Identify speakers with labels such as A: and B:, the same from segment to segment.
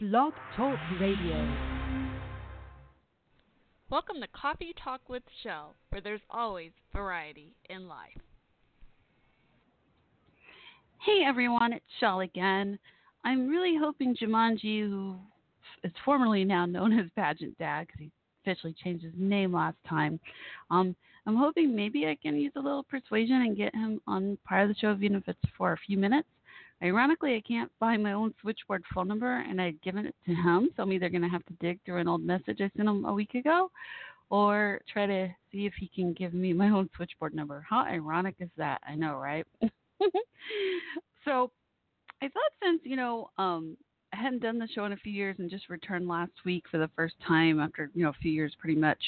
A: Blog Talk Radio.
B: Welcome to Coffee Talk with Chelle, where there's always variety in life.
C: Hey everyone, it's Chelle again. I'm really hoping Jumanji, who is formerly now known as Pageant Dad, because he officially changed his name last time, um, I'm hoping maybe I can use a little persuasion and get him on part of the show, even if it's for a few minutes. Ironically, I can't find my own switchboard phone number, and I'd given it to him, so I'm either going to have to dig through an old message I sent him a week ago, or try to see if he can give me my own switchboard number. How ironic is that? I know, right? so, I thought since you know um, I hadn't done the show in a few years and just returned last week for the first time after you know a few years, pretty much,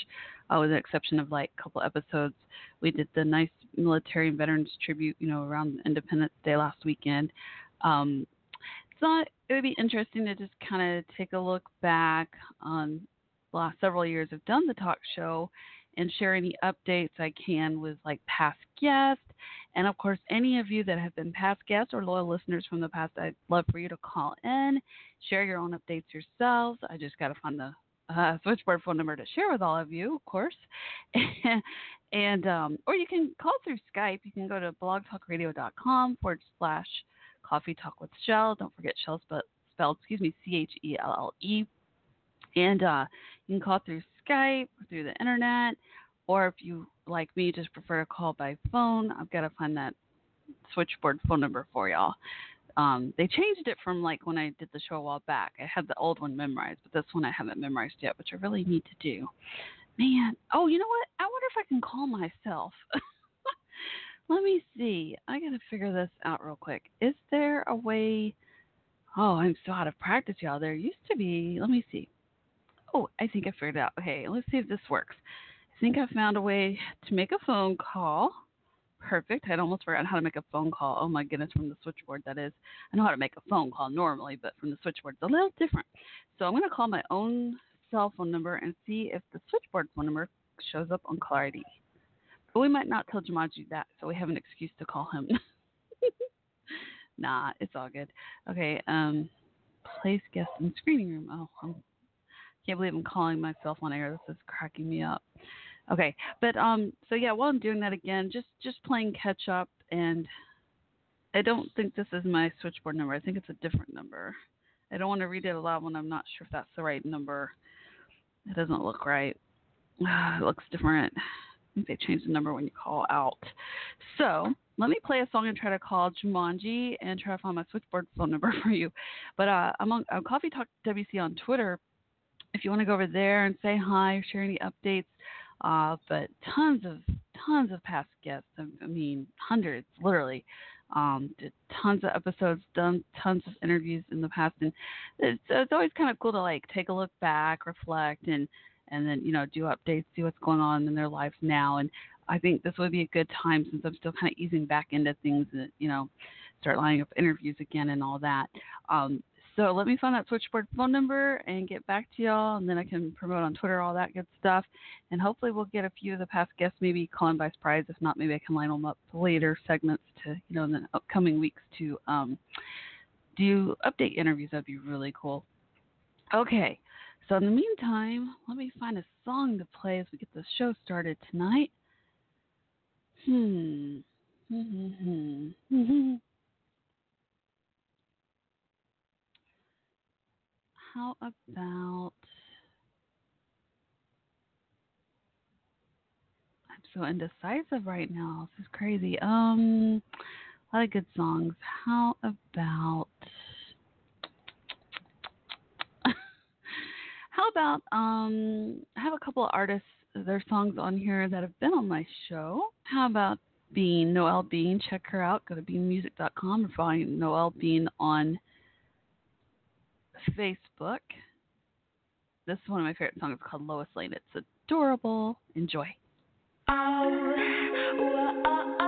C: uh, with the exception of like a couple episodes. We did the nice military and veterans tribute, you know, around Independence Day last weekend. Um, thought it would be interesting to just kind of take a look back on the last several years I've done the talk show and share any updates I can with like past guests. And of course, any of you that have been past guests or loyal listeners from the past, I'd love for you to call in, share your own updates yourselves. I just got to find the uh, switchboard phone number to share with all of you, of course. and um, or you can call through Skype. You can go to blogtalkradio.com forward slash Coffee Talk with Chelle. Don't forget Chelle spelled, spelled excuse me, C H E L L E. And uh, you can call through Skype through the internet, or if you like me, just prefer to call by phone. I've got to find that switchboard phone number for y'all. Um, they changed it from like when I did the show a while back. I had the old one memorized, but this one I haven't memorized yet, which I really need to do. Man, oh, you know what? I wonder if I can call myself. Let me see. I got to figure this out real quick. Is there a way? Oh, I'm so out of practice, y'all. There used to be. Let me see. Oh, I think I figured it out. Okay, let's see if this works. I think I found a way to make a phone call. Perfect. I'd almost forgotten how to make a phone call. Oh my goodness, from the switchboard, that is. I know how to make a phone call normally, but from the switchboard, it's a little different. So I'm going to call my own cell phone number and see if the switchboard phone number shows up on ID. But we might not tell Jumanji that, so we have an excuse to call him. nah, it's all good. Okay, um, place guest in screening room. Oh, I can't believe I'm calling myself on air. This is cracking me up. Okay, but um, so yeah, while I'm doing that again, just just playing catch up, and I don't think this is my switchboard number. I think it's a different number. I don't want to read it aloud when I'm not sure if that's the right number. It doesn't look right. it looks different they changed the number when you call out. So let me play a song and try to call Jumanji and try to find my switchboard phone number for you. But uh, I'm on uh, Coffee Talk WC on Twitter. If you want to go over there and say hi, or share any updates. Uh, but tons of tons of past guests. I mean, hundreds, literally. Um, did tons of episodes, done tons of interviews in the past, and it's, it's always kind of cool to like take a look back, reflect, and and then you know do updates, see what's going on in their lives now. And I think this would be a good time since I'm still kind of easing back into things that you know start lining up interviews again and all that. Um, so let me find that switchboard phone number and get back to y'all, and then I can promote on Twitter all that good stuff. And hopefully we'll get a few of the past guests maybe calling by surprise. If not, maybe I can line them up later segments to you know in the upcoming weeks to um, do update interviews. That'd be really cool. Okay, so in the meantime, let me find a song to play as we get the show started tonight. Hmm. How about I'm so indecisive right now. This is crazy. Um a lot of good songs. How about How about um, I have a couple of artists, their songs on here that have been on my show. How about Bean, Noelle Bean? Check her out. Go to beanmusic.com or find Noelle Bean on Facebook. This is one of my favorite songs called Lois Lane. It's adorable. Enjoy. Oh,
D: On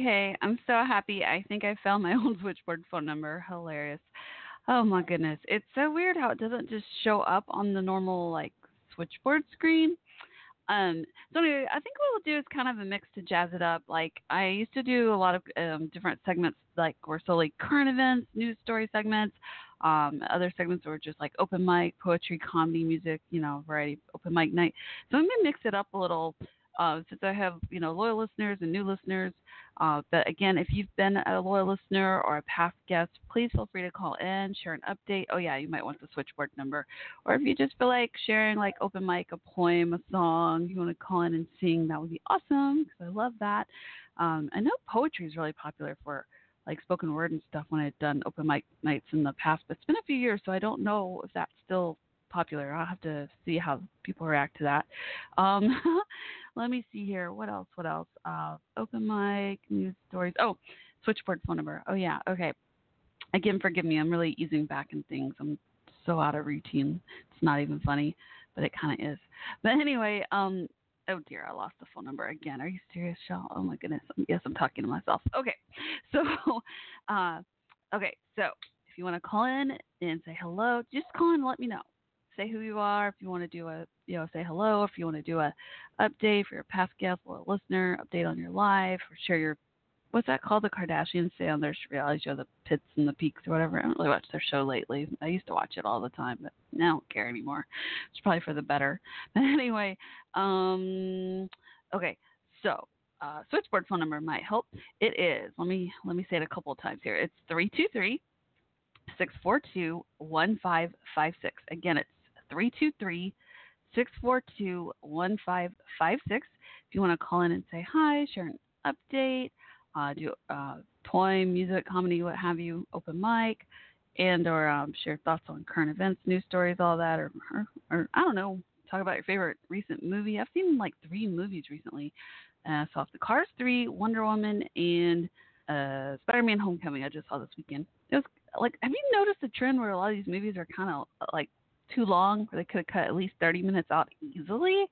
C: Okay, I'm so happy. I think I found my old switchboard phone number. Hilarious. Oh my goodness. It's so weird how it doesn't just show up on the normal like switchboard screen. Um so anyway, I think what we'll do is kind of a mix to jazz it up. Like I used to do a lot of um different segments like were solely current events, news story segments. Um, other segments were just like open mic, poetry, comedy, music, you know, variety open mic night. So I'm gonna mix it up a little uh, since I have you know loyal listeners and new listeners. Uh, but again, if you've been a loyal listener or a past guest, please feel free to call in, share an update. Oh yeah, you might want the switchboard number, or if you just feel like sharing like open mic, a poem, a song, you want to call in and sing, that would be awesome because I love that. Um, I know poetry is really popular for like spoken word and stuff when I've done open mic nights in the past, but it's been a few years, so I don't know if that's still popular. I'll have to see how people react to that. Um, let me see here. What else? What else? Uh, open mic, news stories. Oh, switchboard phone number. Oh, yeah. Okay. Again, forgive me. I'm really easing back in things. I'm so out of routine. It's not even funny, but it kind of is. But anyway, um, oh dear, I lost the phone number again. Are you serious, Shaw? Oh my goodness. Yes, I'm talking to myself. Okay. So, uh, okay. So if you want to call in and say hello, just call and let me know say who you are. If you want to do a, you know, say hello. If you want to do a update for your past guest or listener, update on your life, or share your, what's that called? The Kardashians say on their reality show, The Pits and the Peaks or whatever. I haven't really watched their show lately. I used to watch it all the time, but now I don't care anymore. It's probably for the better. But anyway, um, okay, so. Uh, switchboard phone number might help. It is. Let me let me say it a couple of times here. It's three two three 642 1556. Again, it's 323 642 1556. If you want to call in and say hi, share an update, uh, do uh, poem, music, comedy, what have you, open mic, and or um, share thoughts on current events, news stories, all that, or, or, or I don't know, talk about your favorite recent movie. I've seen like three movies recently. Uh, off the Cars 3, Wonder Woman, and uh, Spider-Man: Homecoming. I just saw this weekend. It was like, have you noticed a trend where a lot of these movies are kind of like too long, they could have cut at least 30 minutes out easily?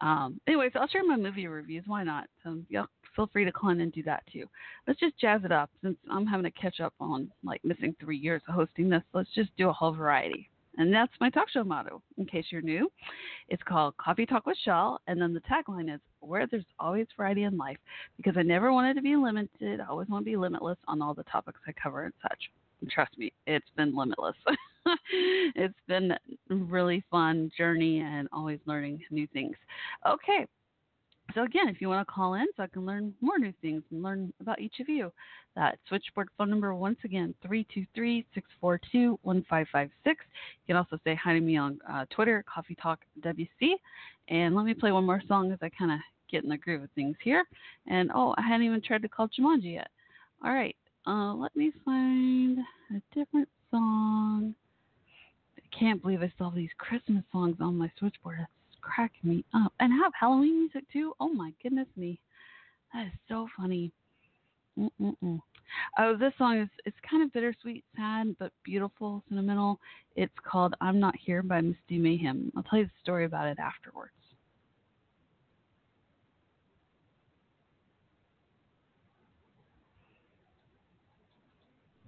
C: Um, anyway, so I'll share my movie reviews. Why not? So y'all feel free to call in and do that too. Let's just jazz it up since I'm having to catch up on like missing three years of hosting this. Let's just do a whole variety. And that's my talk show motto, in case you're new. It's called Coffee Talk with Chelle. And then the tagline is Where there's always variety in life, because I never wanted to be limited. I always want to be limitless on all the topics I cover and such. And trust me, it's been limitless. it's been a really fun journey and always learning new things. Okay. So again, if you want to call in so I can learn more new things and learn about each of you, that switchboard phone number once again 323-642-1556. You can also say hi to me on uh, Twitter, Coffee Talk WC. And let me play one more song as I kind of get in the groove of things here. And oh, I hadn't even tried to call Jumanji yet. All right, uh, let me find a different song can't believe I still have these Christmas songs on my switchboard. It's cracking me up. And I have Halloween music too. Oh my goodness me. That is so funny. Mm-mm-mm. Oh, this song is it's kind of bittersweet, sad, but beautiful, sentimental. It's called "I'm Not Here" by Misty Mayhem. I'll tell you the story about it afterwards.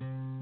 E: Mm-hmm.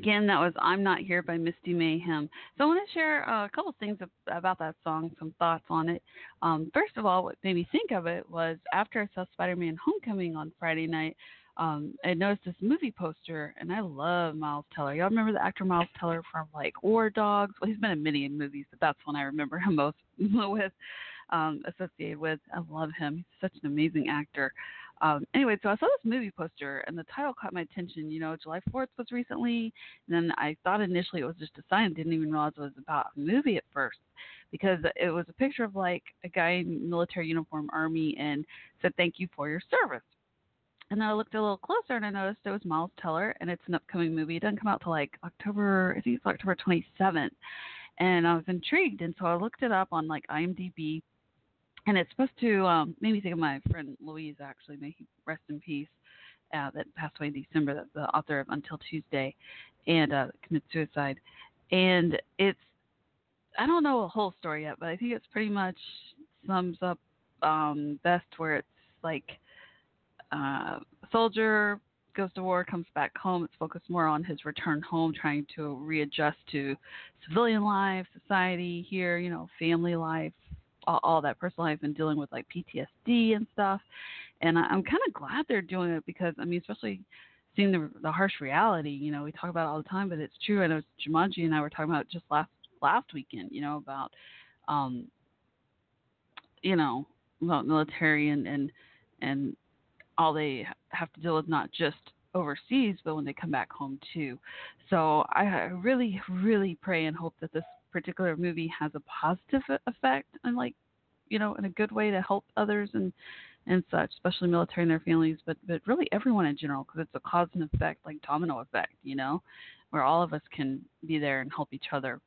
C: Again, that was I'm Not Here by Misty Mayhem. So I want to share uh, a couple things about that song, some thoughts on it. Um, first of all, what made me think of it was after I saw Spider Man Homecoming on Friday night, um, I noticed this movie poster, and I love Miles Teller. Y'all remember the actor Miles Teller from like War Dogs? Well, he's been in many movies, but that's one I remember him most with, um, associated with. I love him. He's such an amazing actor. Um, anyway, so I saw this movie poster, and the title caught my attention. You know, July 4th was recently, and then I thought initially it was just a sign. Didn't even realize it was about a movie at first, because it was a picture of like a guy in military uniform, army, and said thank you for your service. And then I looked a little closer and I noticed it was Miles Teller and it's an upcoming movie. It doesn't come out till like October, I think it's October 27th. And I was intrigued. And so I looked it up on like IMDb. And it's supposed to um, make me think of my friend Luis, actually. May he rest in peace. Uh, that passed away in December, the, the author of Until Tuesday, and uh, suicide. And it's, I don't know a whole story yet, but I think it's pretty much sums up um, best where it's like uh, soldier goes to war, comes back home. It's focused more on his return home, trying to readjust to civilian life, society here, you know, family life, all, that personal life, and dealing with like PTSD and stuff. And I, I'm kind of glad they're doing it because I mean, especially seeing the the harsh reality. You know, we talk about it all the time, but it's true. I know Jumanji and I were talking about just last last weekend. You know, about um, you know, about military and and and all they have to deal with not just overseas, but when they come back home too. So I really, really pray and hope that this particular movie has a positive effect and like, you know, in a good way to help others and and such, especially military and their families, but but really everyone in general, because it's a cause and effect, like domino effect, you know, where all of us can be there and help each other.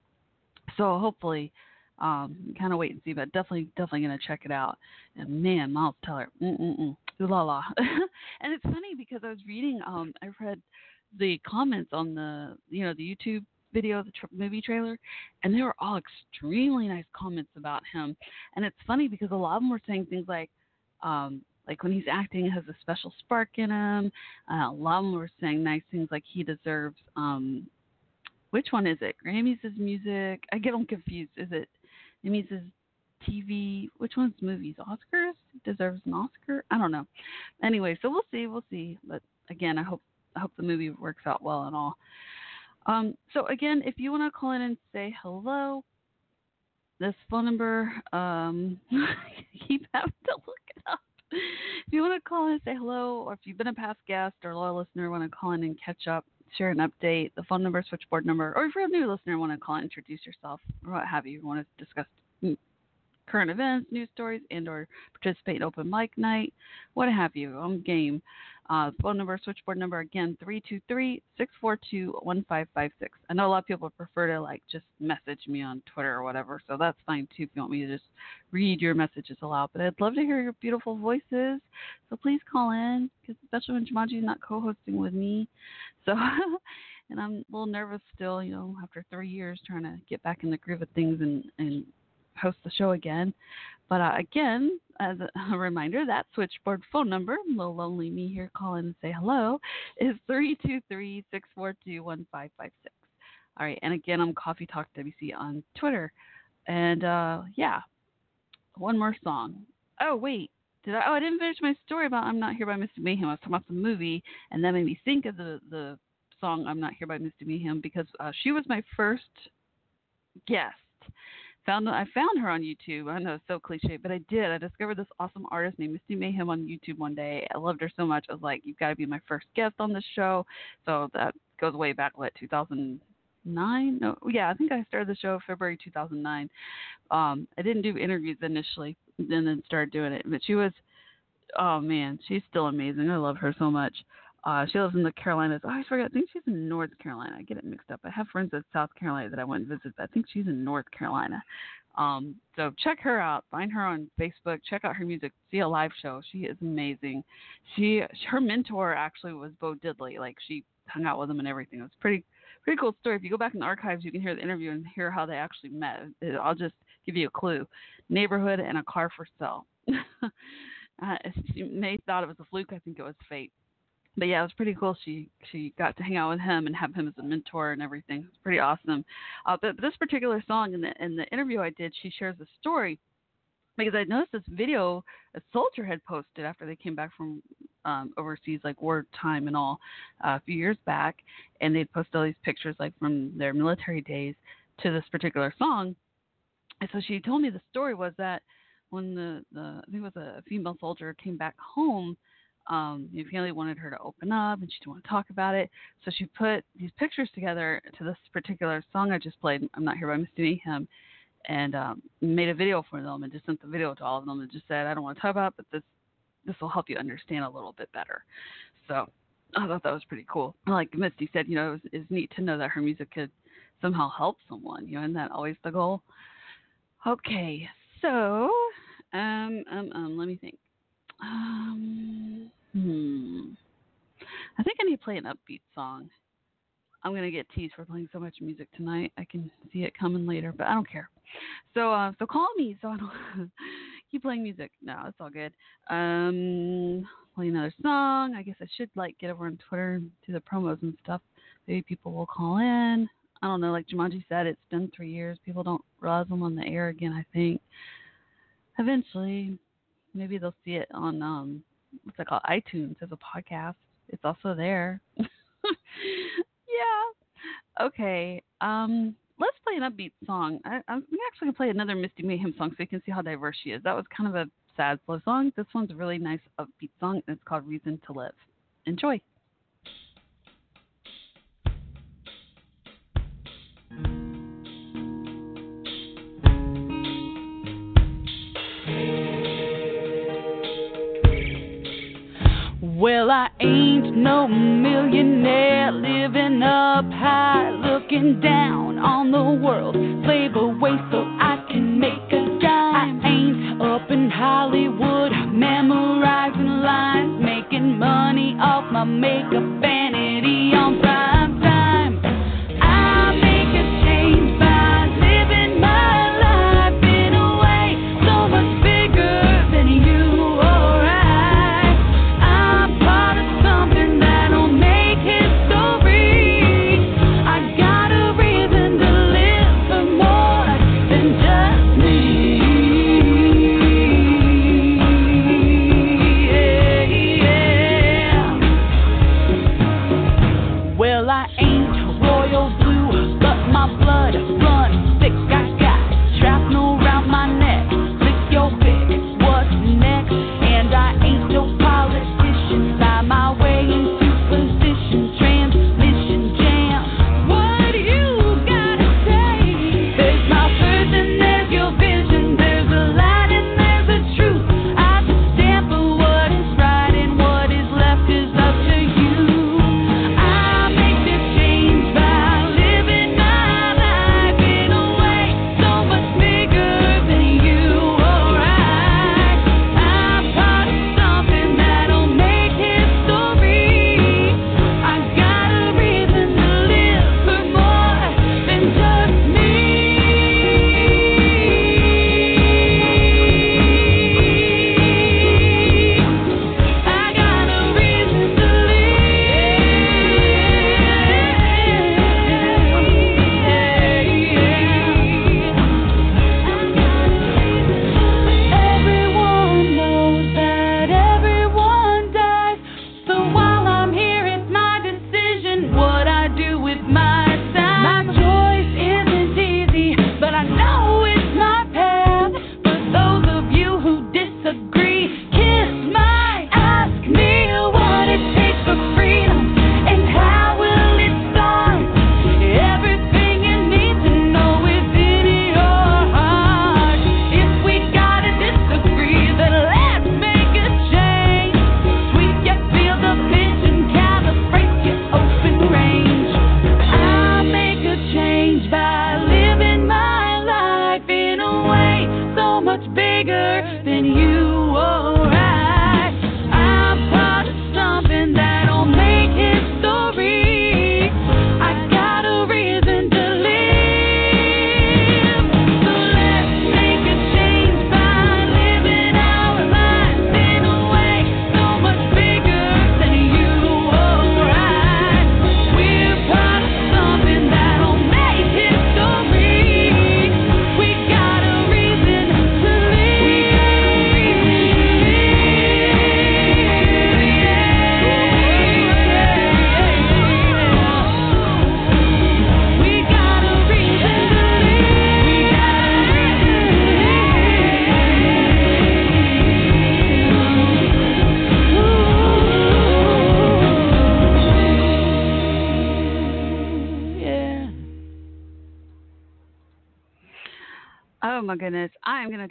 C: So hopefully, um, kind of wait and see, but definitely, definitely gonna check it out. And man, Miles Teller, mm mm mm la la. and it's funny because I was reading, um, I read the comments on the, you know, the YouTube video, of the tr- movie trailer, and they were all extremely nice comments about him. And it's funny because a lot of them were saying things like, um, like when he's acting, has a special spark in him. Uh, a lot of them were saying nice things like he deserves. Um, which one is it? Grammys is music. I get them confused. Is it? It means his TV. Which one's movies? Oscars deserves an Oscar. I don't know. Anyway, so we'll see. We'll see. But again, I hope I hope the movie works out well and all. Um, so again, if you want to call in and say hello, this phone number. Um, keep having to look it up. If you want to call in and say hello, or if you've been a past guest or loyal listener, want to call in and catch up, share an update, the phone number, switchboard number, or if you're a new listener, want to call and introduce yourself, or what have you, want to discuss current events, news stories, and or participate in open mic night, what have you. I'm game. Uh, phone number, switchboard number again, 323-642-1556. I know a lot of people prefer to like just message me on Twitter or whatever, so that's fine too if you want me to just read your messages aloud. But I'd love to hear your beautiful voices, so please call in, because especially when Jumanji is not co-hosting with me. So, and I'm a little nervous still, you know, after three years trying to get back in the groove of things and and host the show again. But uh, again, as a reminder, that switchboard phone number, little lonely me here calling and say hello, is 323 642 1556. All right, and again, I'm Coffee Talk WC on Twitter. And uh, yeah, one more song. Oh, wait. Did I? Oh, I didn't finish my story about I'm Not Here by Misty Mayhem. I was talking about the movie, and that made me think of the, the song I'm Not Here by Misty Mayhem because uh, she was my first guest found I found her on YouTube. I know it's so cliche, but I did. I discovered this awesome artist named Misty Mayhem on YouTube one day. I loved her so much. I was like, you've got to be my first guest on this show. So that goes way back, what 2009? No, yeah, I think I started the show February 2009. Um, I didn't do interviews initially, and then started doing it. But she was, oh man, she's still amazing. I love her so much. Uh, she lives in the Carolinas. Oh, I forgot. I think she's in North Carolina. I get it mixed up. I have friends in South Carolina that I went and visit. I think she's in North Carolina. Um, so check her out. Find her on Facebook. Check out her music. See a live show. She is amazing. She her mentor actually was Bo Diddley. Like she hung out with him and everything. It was pretty pretty cool story. If you go back in the archives, you can hear the interview and hear how they actually met. I'll just give you a clue: neighborhood and a car for sale. uh, she may thought it was a fluke. I think it was fate but yeah, it was pretty cool. She she got to hang out with him and have him as a mentor and everything. It's pretty awesome. Uh, but, this particular song in the in the interview I did, she shares a story because I noticed this video a soldier had posted after they came back from um, overseas, like wartime and all, uh, a few years back, and they'd posted all these pictures like from their military days to this particular song. And so she told me the story was that when the, the I think it was a female soldier came back home, um, the family wanted her to open up and she didn't want to talk about it. So she put these pictures together to this particular song I just played, I'm Not Here by Misty Mayhem, and um, made a video for them and just sent the video to all of them and just said, I don't want to talk about it, but this this will help you understand a little bit better. So I thought that was pretty cool. Like Misty said, you know, it was, it's neat to know that her music could somehow help someone, you know, isn't that always the goal? Okay, so um um um let me think. Um hmm. I think I need to play an upbeat song. I'm gonna get teased for playing so much music tonight. I can see it coming later, but I don't care. So uh, so call me so I don't keep playing music. No, it's all good. Um, play another song. I guess I should like get over on Twitter do the promos and stuff. Maybe people will call in. I don't know. Like Jumanji said, it's been three years. People don't realize I'm on the air again. I think eventually, maybe they'll see it on um, what's it called, iTunes as a podcast. It's also there. yeah. Okay. Um, let's play an upbeat song. I, I'm actually gonna play another Misty Mayhem song so you can see how diverse she is. That was kind of a sad slow song. This one's a really nice upbeat song. And it's called Reason to Live. Enjoy.
F: Well, I ain't no millionaire living up high, looking down on the world. Slave away so I can make a dime. I ain't up in Hollywood memorizing lines, making money off my makeup vanity on prime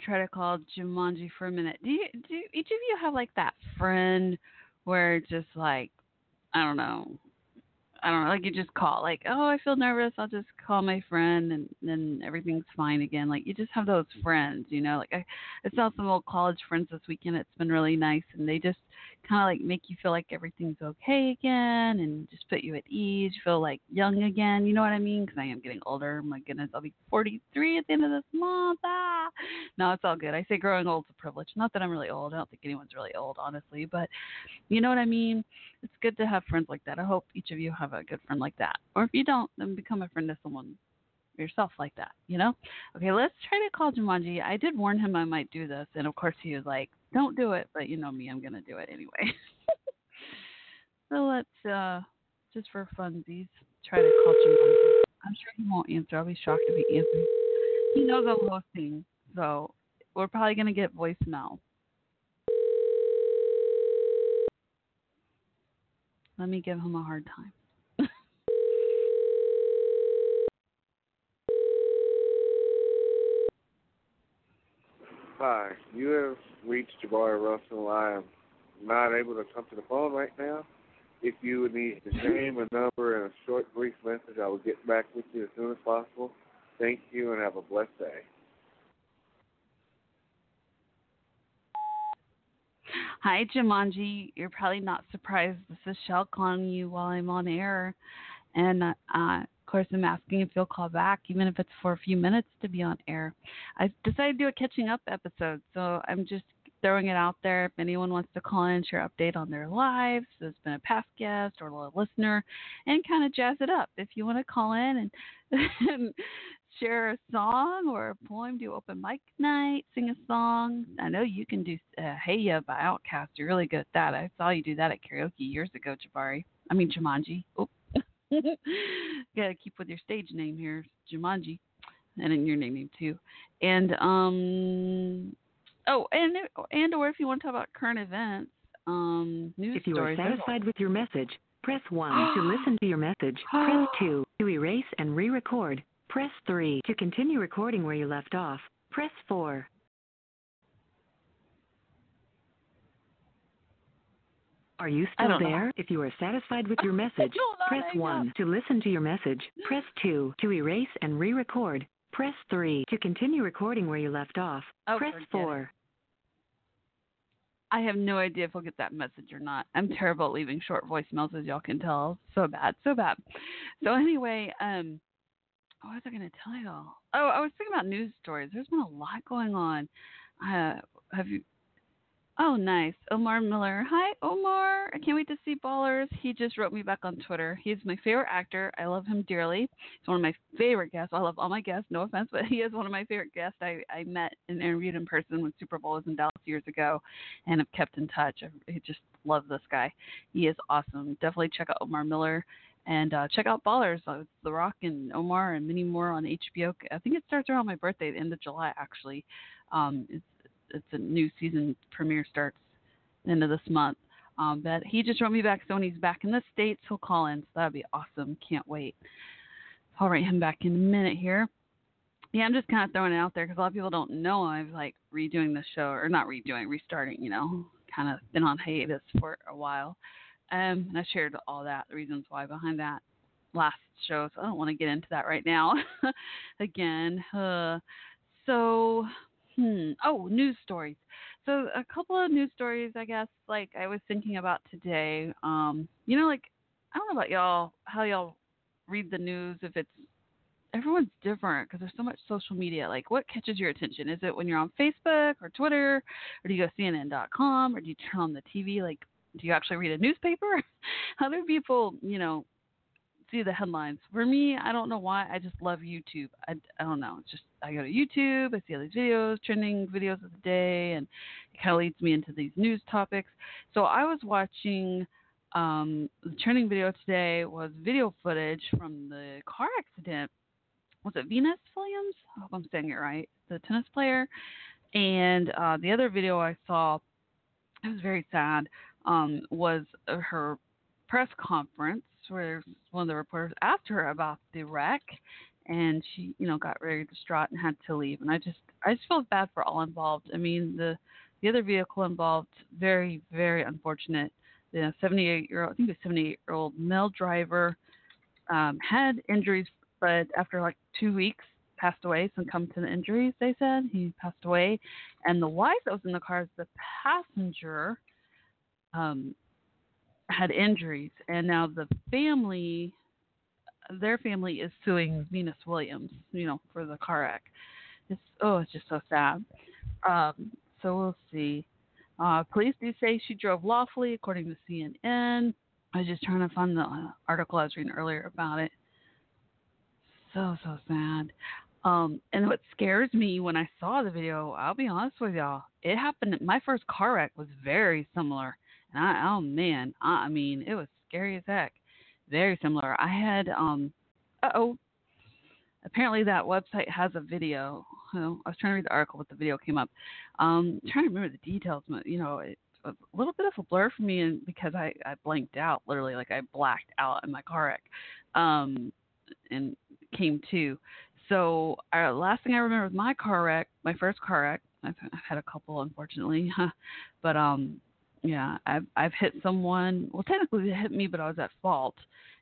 C: try to call Jumanji for a minute. Do you, do each of you have like that friend where just like, I don't know, I don't know, like you just call, like, oh, I feel nervous, I'll just call my friend, and then everything's fine again. Like you just have those friends, you know. Like I, I saw some old college friends this weekend. It's been really nice, and they just kind of like make you feel like everything's okay again, and just put you at ease, feel like young again. You know what I mean? Because I am getting older. My goodness, I'll be 43 at the end of this month. Ah, no, it's all good. I say growing old's a privilege. Not that I'm really old. I don't think anyone's really old, honestly, but you know what I mean. It's good to have friends like that. I hope each of you have a good friend like that, or if you don't, then become a friend to someone yourself like that, you know? Okay, let's try to call Jumanji. I did warn him I might do this, and of course he was like, don't do it, but you know me, I'm to do it anyway. so let's, uh, just for funsies, try to call Jumanji. I'm sure he won't answer. I'll be shocked if he answers. He knows I'm hosting, so we're probably to get voicemail. Let me give him a hard time.
G: Hi, you have reached Jabari Russell. I am not able to come to the phone right now. If you would need the name, a number, and a short, brief message, I will get back with you as soon as possible. Thank you and have a blessed day.
C: Hi, Jumanji. You're probably not surprised. This is Chelle calling you while I'm on air. And uh, course, I'm asking if you'll call back, even if it's for a few minutes to be on air. I decided to do a catching up episode, so I'm just throwing it out there. If anyone wants to call in, share update on their lives, there's been a past guest or a listener, and kind of jazz it up. If you want to call in and share a song or a poem, do open mic night, sing a song. I know you can do uh, Hey Ya by Outkast. You're really good at that. I saw you do that at karaoke years ago, Jabari. I mean, Jumanji. Oh. Got to keep with your stage name here, Jumanji, and in your name too. And um, oh, and and or if you want to talk about current events, um, news
A: If you
C: stories.
A: are satisfied with your message, press 1 to listen to your message. Press 2 to erase and re-record. Press 3 to continue recording where you left off. Press 4. Are you still
C: don't know.
A: there? If you are satisfied with your message, press 1 to listen to your message. Press 2 to erase and re-record. Press 3 to continue recording where you left off.
C: Oh,
A: Press 4.
C: I have no idea if we'll get that message or not. I'm terrible at leaving short voicemails, as y'all can tell. So bad, so bad. So anyway, um, what was I going to tell y'all? Oh, I was thinking about news stories. There's been a lot going on. Uh, have you? Oh, nice. Omar Miller. Hi, Omar. I can't wait to see Ballers. He just wrote me back on Twitter. He's my favorite actor. I love him dearly. He's one of my favorite guests. I love all my guests. No offense, but he is one of my favorite guests. I, I met and interviewed in person when Super Bowl was in Dallas years ago and have kept in touch. I, just love this guy. He is awesome. Definitely check out Omar Miller and uh, check out Ballers. Uh, it's The Rock and Omar and many more on HBO. I think it starts around my birthday, the end of July, actually. Um, it's it's a new season premiere starts end of this month. Um, but he just wrote me back, so when he's back in the states, he'll call in. So that'd be awesome. Can't wait. I'll write him back in a minute here. Yeah, I'm just kind of throwing it out there because a lot of people don't know I'm like redoing the show or not redoing, restarting. You know, kind of been on hiatus for a while. Um, and I shared all that, the reasons why behind that last show. So I don't want to get into that right now. Again, uh, so hmm. Oh, news stories. So a couple of news stories, I guess. Like I was thinking about today. Um, you know, like I don't know about y'all, how y'all read the news. If it's everyone's different because there's so much social media. Like, what catches your attention? Is it when you're on Facebook or Twitter, or do you go CNN.com, or do you turn on the TV? Like, do you actually read a newspaper? Other people, you know, see the headlines? For me, I don't know why. I just love YouTube. I, I don't know. It's just I go to YouTube, I see all these videos, trending videos of the day, and it kind of leads me into these news topics. So I was watching. Um, the trending video today was video footage from the car accident was it Venus Williams? I hope I'm saying it right. The tennis player. And uh, the other video I saw, it was very sad, um, was her press conference where one of the reporters asked her about the wreck. and she, you know, got very distraught and had to leave. And I just, I just felt bad for all involved. I mean, the the other vehicle involved, very, very unfortunate. The 78 year old, I think the 78 year old male driver um, had injuries, but after like two weeks, passed away. Succumbed to the injuries. They said he passed away, and the wife that was in the car, is the passenger, um, had injuries, and now the family, their family is suing Venus Williams, you know, for the car wreck. It's oh, it's just so sad. Um, so we'll see. Uh, police do say she drove lawfully, according to CNN. I was just trying to find the uh, article I was reading earlier about it. So so sad. Um, and what scares me when I saw the video, I'll be honest with y'all, it happened. My first car wreck was very similar, and I oh man, I, I mean it was scary as heck. Very similar. I had um, uh oh. Apparently that website has a video. I was trying to read the article, but the video came up. Um, trying to remember the details. But you know, it, a little bit of a blur for me, and because I I blanked out, literally, like I blacked out in my car wreck, um, and came to. So our last thing I remember was my car wreck, my first car wreck. I've, I've had a couple, unfortunately, but um, yeah, I've I've hit someone. Well, technically they hit me, but I was at fault.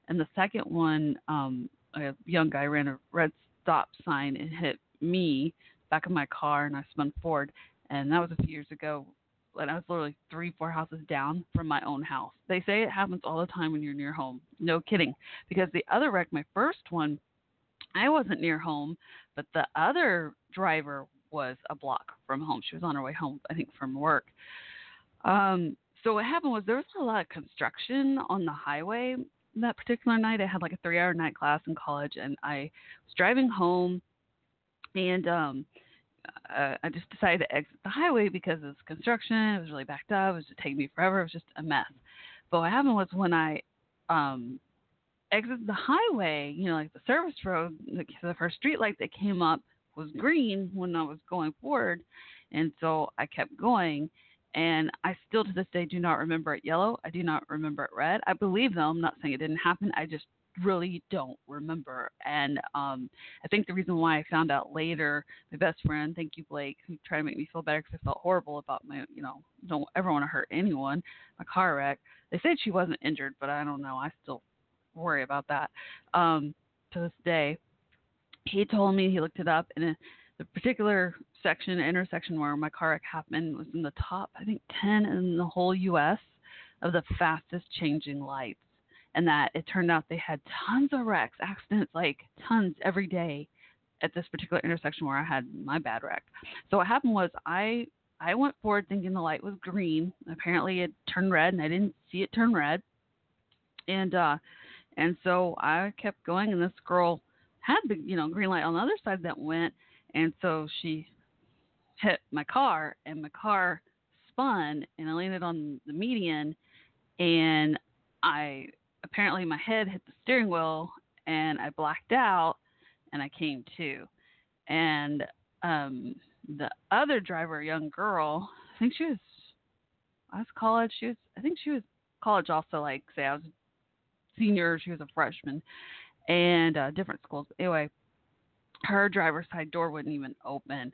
C: And the second one, um, a young guy ran a red stop sign and hit me back of my car, and I spun forward. And that was a few years ago. And I was literally three, four houses down from my own house. They say it happens all the time when you're near home. No kidding. Because the other wreck, my first one, I wasn't near home, but the other driver was a block from home. She was on her way home, I think, from work. Um, so what happened was there was a lot of construction on the highway that particular night. I had like a three-hour night class in college, and I was driving home, and um, uh, I just decided to exit the highway because it was construction. It was really backed up. It was just taking me forever. It was just a mess. But what happened was when I um, exited the highway, you know, like the service road, the, the first street light that came up was green when I was going forward. And so I kept going. And I still to this day do not remember it yellow. I do not remember it red. I believe them. I'm not saying it didn't happen. I just really don't remember. And um, I think the reason why I found out later, my best friend, thank you, Blake, who tried to make me feel better because I felt horrible about my, you know, don't ever want to hurt anyone, my car wreck. They said she wasn't injured, but I don't know. I still worry about that um, to this day. He told me he looked it up, and the particular section, intersection where my car happened, was in the top, I think, 10 in the whole U.S. of the fastest changing lights. And that it turned out they had tons of wrecks, accidents, like tons every day at this particular intersection where I had my bad wreck. So what happened was I I went forward thinking the light was green. Apparently it turned red and I didn't see it turn red. And uh and so I kept going, and this girl had the you know green light on the other side that went, and so she hit my car, and my car spun, and I landed on the median, and I apparently my head hit the steering wheel, and I blacked out, and I came to, and um, the other driver, a young girl, I think she was, I was college. She was, I think she was college also. Like say I was senior. She was a freshman, and uh, different schools. Anyway, her driver's side door wouldn't even open.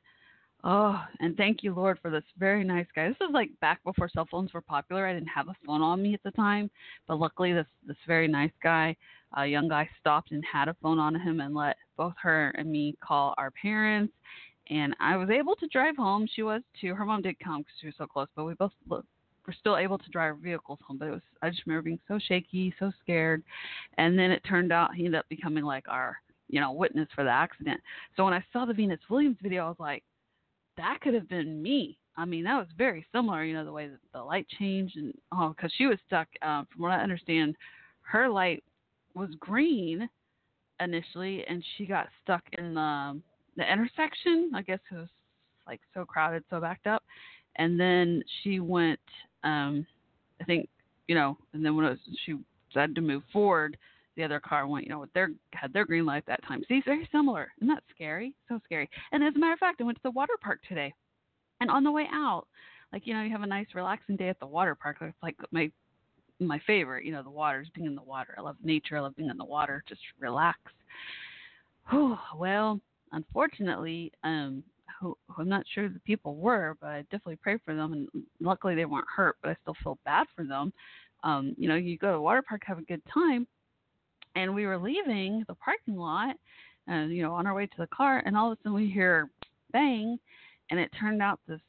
C: Oh, and thank you, Lord, for this very nice guy. This was like back before cell phones were popular. I didn't have a phone on me at the time, but luckily, this this very nice guy, a young guy, stopped and had a phone on him and let both her and me call our parents. And I was able to drive home. She was too. Her mom did come because she was so close, but we both were still able to drive vehicles home. But it was I just remember being so shaky, so scared. And then it turned out he ended up becoming like our, you know, witness for the accident. So when I saw the Venus Williams video, I was like, that could have been me. I mean, that was very similar, you know, the way that the light changed and oh, because she was stuck. Um, from what I understand, her light was green initially, and she got stuck in the the intersection. I guess it was like so crowded, so backed up, and then she went um, I think you know, and then when was, she decided to move forward, the other car went, you know, with their had their green light that time. See, very similar. Isn't that scary? So scary. And as a matter of fact, I went to the water park today, and on the way out, like you know, you have a nice relaxing day at the water park. It's like my my favorite. You know, the water's being in the water. I love nature. I love being in the water. Just relax. Whew, well, unfortunately, um, who, who I'm not sure the people were, but I definitely pray for them, and luckily they weren't hurt. But I still feel bad for them. Um, you know, you go to a water park, have a good time, and we were leaving the parking lot, and you know, on our way to the car, and all of a sudden we hear bang, and it turned out this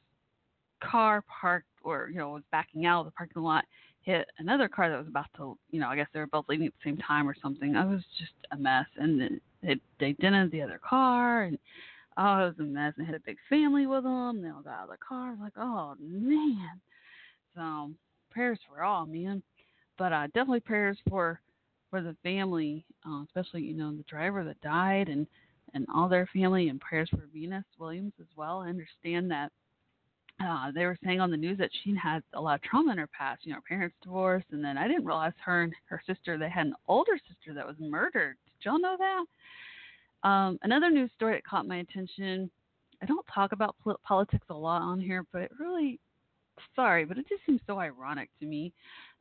C: car parked or you know was backing out of the parking lot hit another car that was about to you know i guess they were both leaving at the same time or something. It was just a mess and it, it they dented the other car and oh it was a mess. And had a big family with them. They all got out of the car. Like oh man. So prayers for all man. But uh definitely prayers for for the family uh, especially you know the driver that died and and all their family and prayers for venus williams as well i understand that uh, they were saying on the news that she had a lot of trauma in her past. You know, her parents divorced, and then I didn't realize her and her sister they had an older sister that was murdered. Did y'all know that? Um, another news story that caught my attention. I don't talk about politics a lot on here, but it really, sorry, but it just seems so ironic to me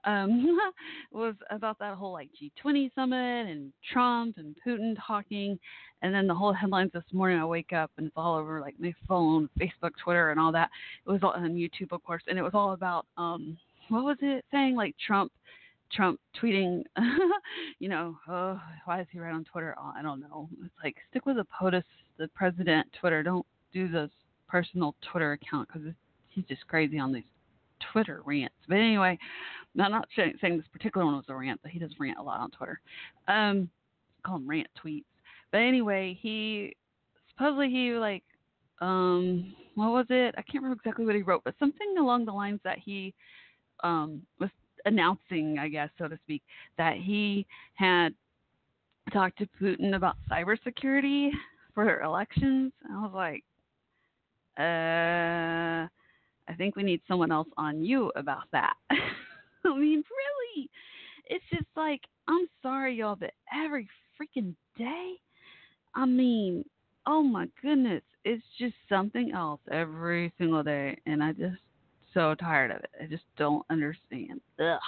C: um, was about that whole like G20 summit and Trump and Putin talking, and then the whole headlines this morning. I wake up and it's all over like my phone, Facebook, Twitter, and all that. It was all on YouTube, of course, and it was all about um, what was it saying? Like Trump. Trump tweeting, you know, oh, why is he right on Twitter? Oh, I don't know. It's like stick with the POTUS, the president Twitter. Don't do this personal Twitter account because he's just crazy on these Twitter rants. But anyway, I'm not saying this particular one was a rant, but he does rant a lot on Twitter. Um, call him rant tweets. But anyway, he supposedly he like um what was it? I can't remember exactly what he wrote, but something along the lines that he um was announcing, I guess, so to speak, that he had talked to Putin about cybersecurity for elections. I was like, uh I think we need someone else on you about that. I mean, really, it's just like I'm sorry, y'all, but every freaking day, I mean, oh my goodness, it's just something else every single day, and I just so tired of it. I just don't understand. Ugh.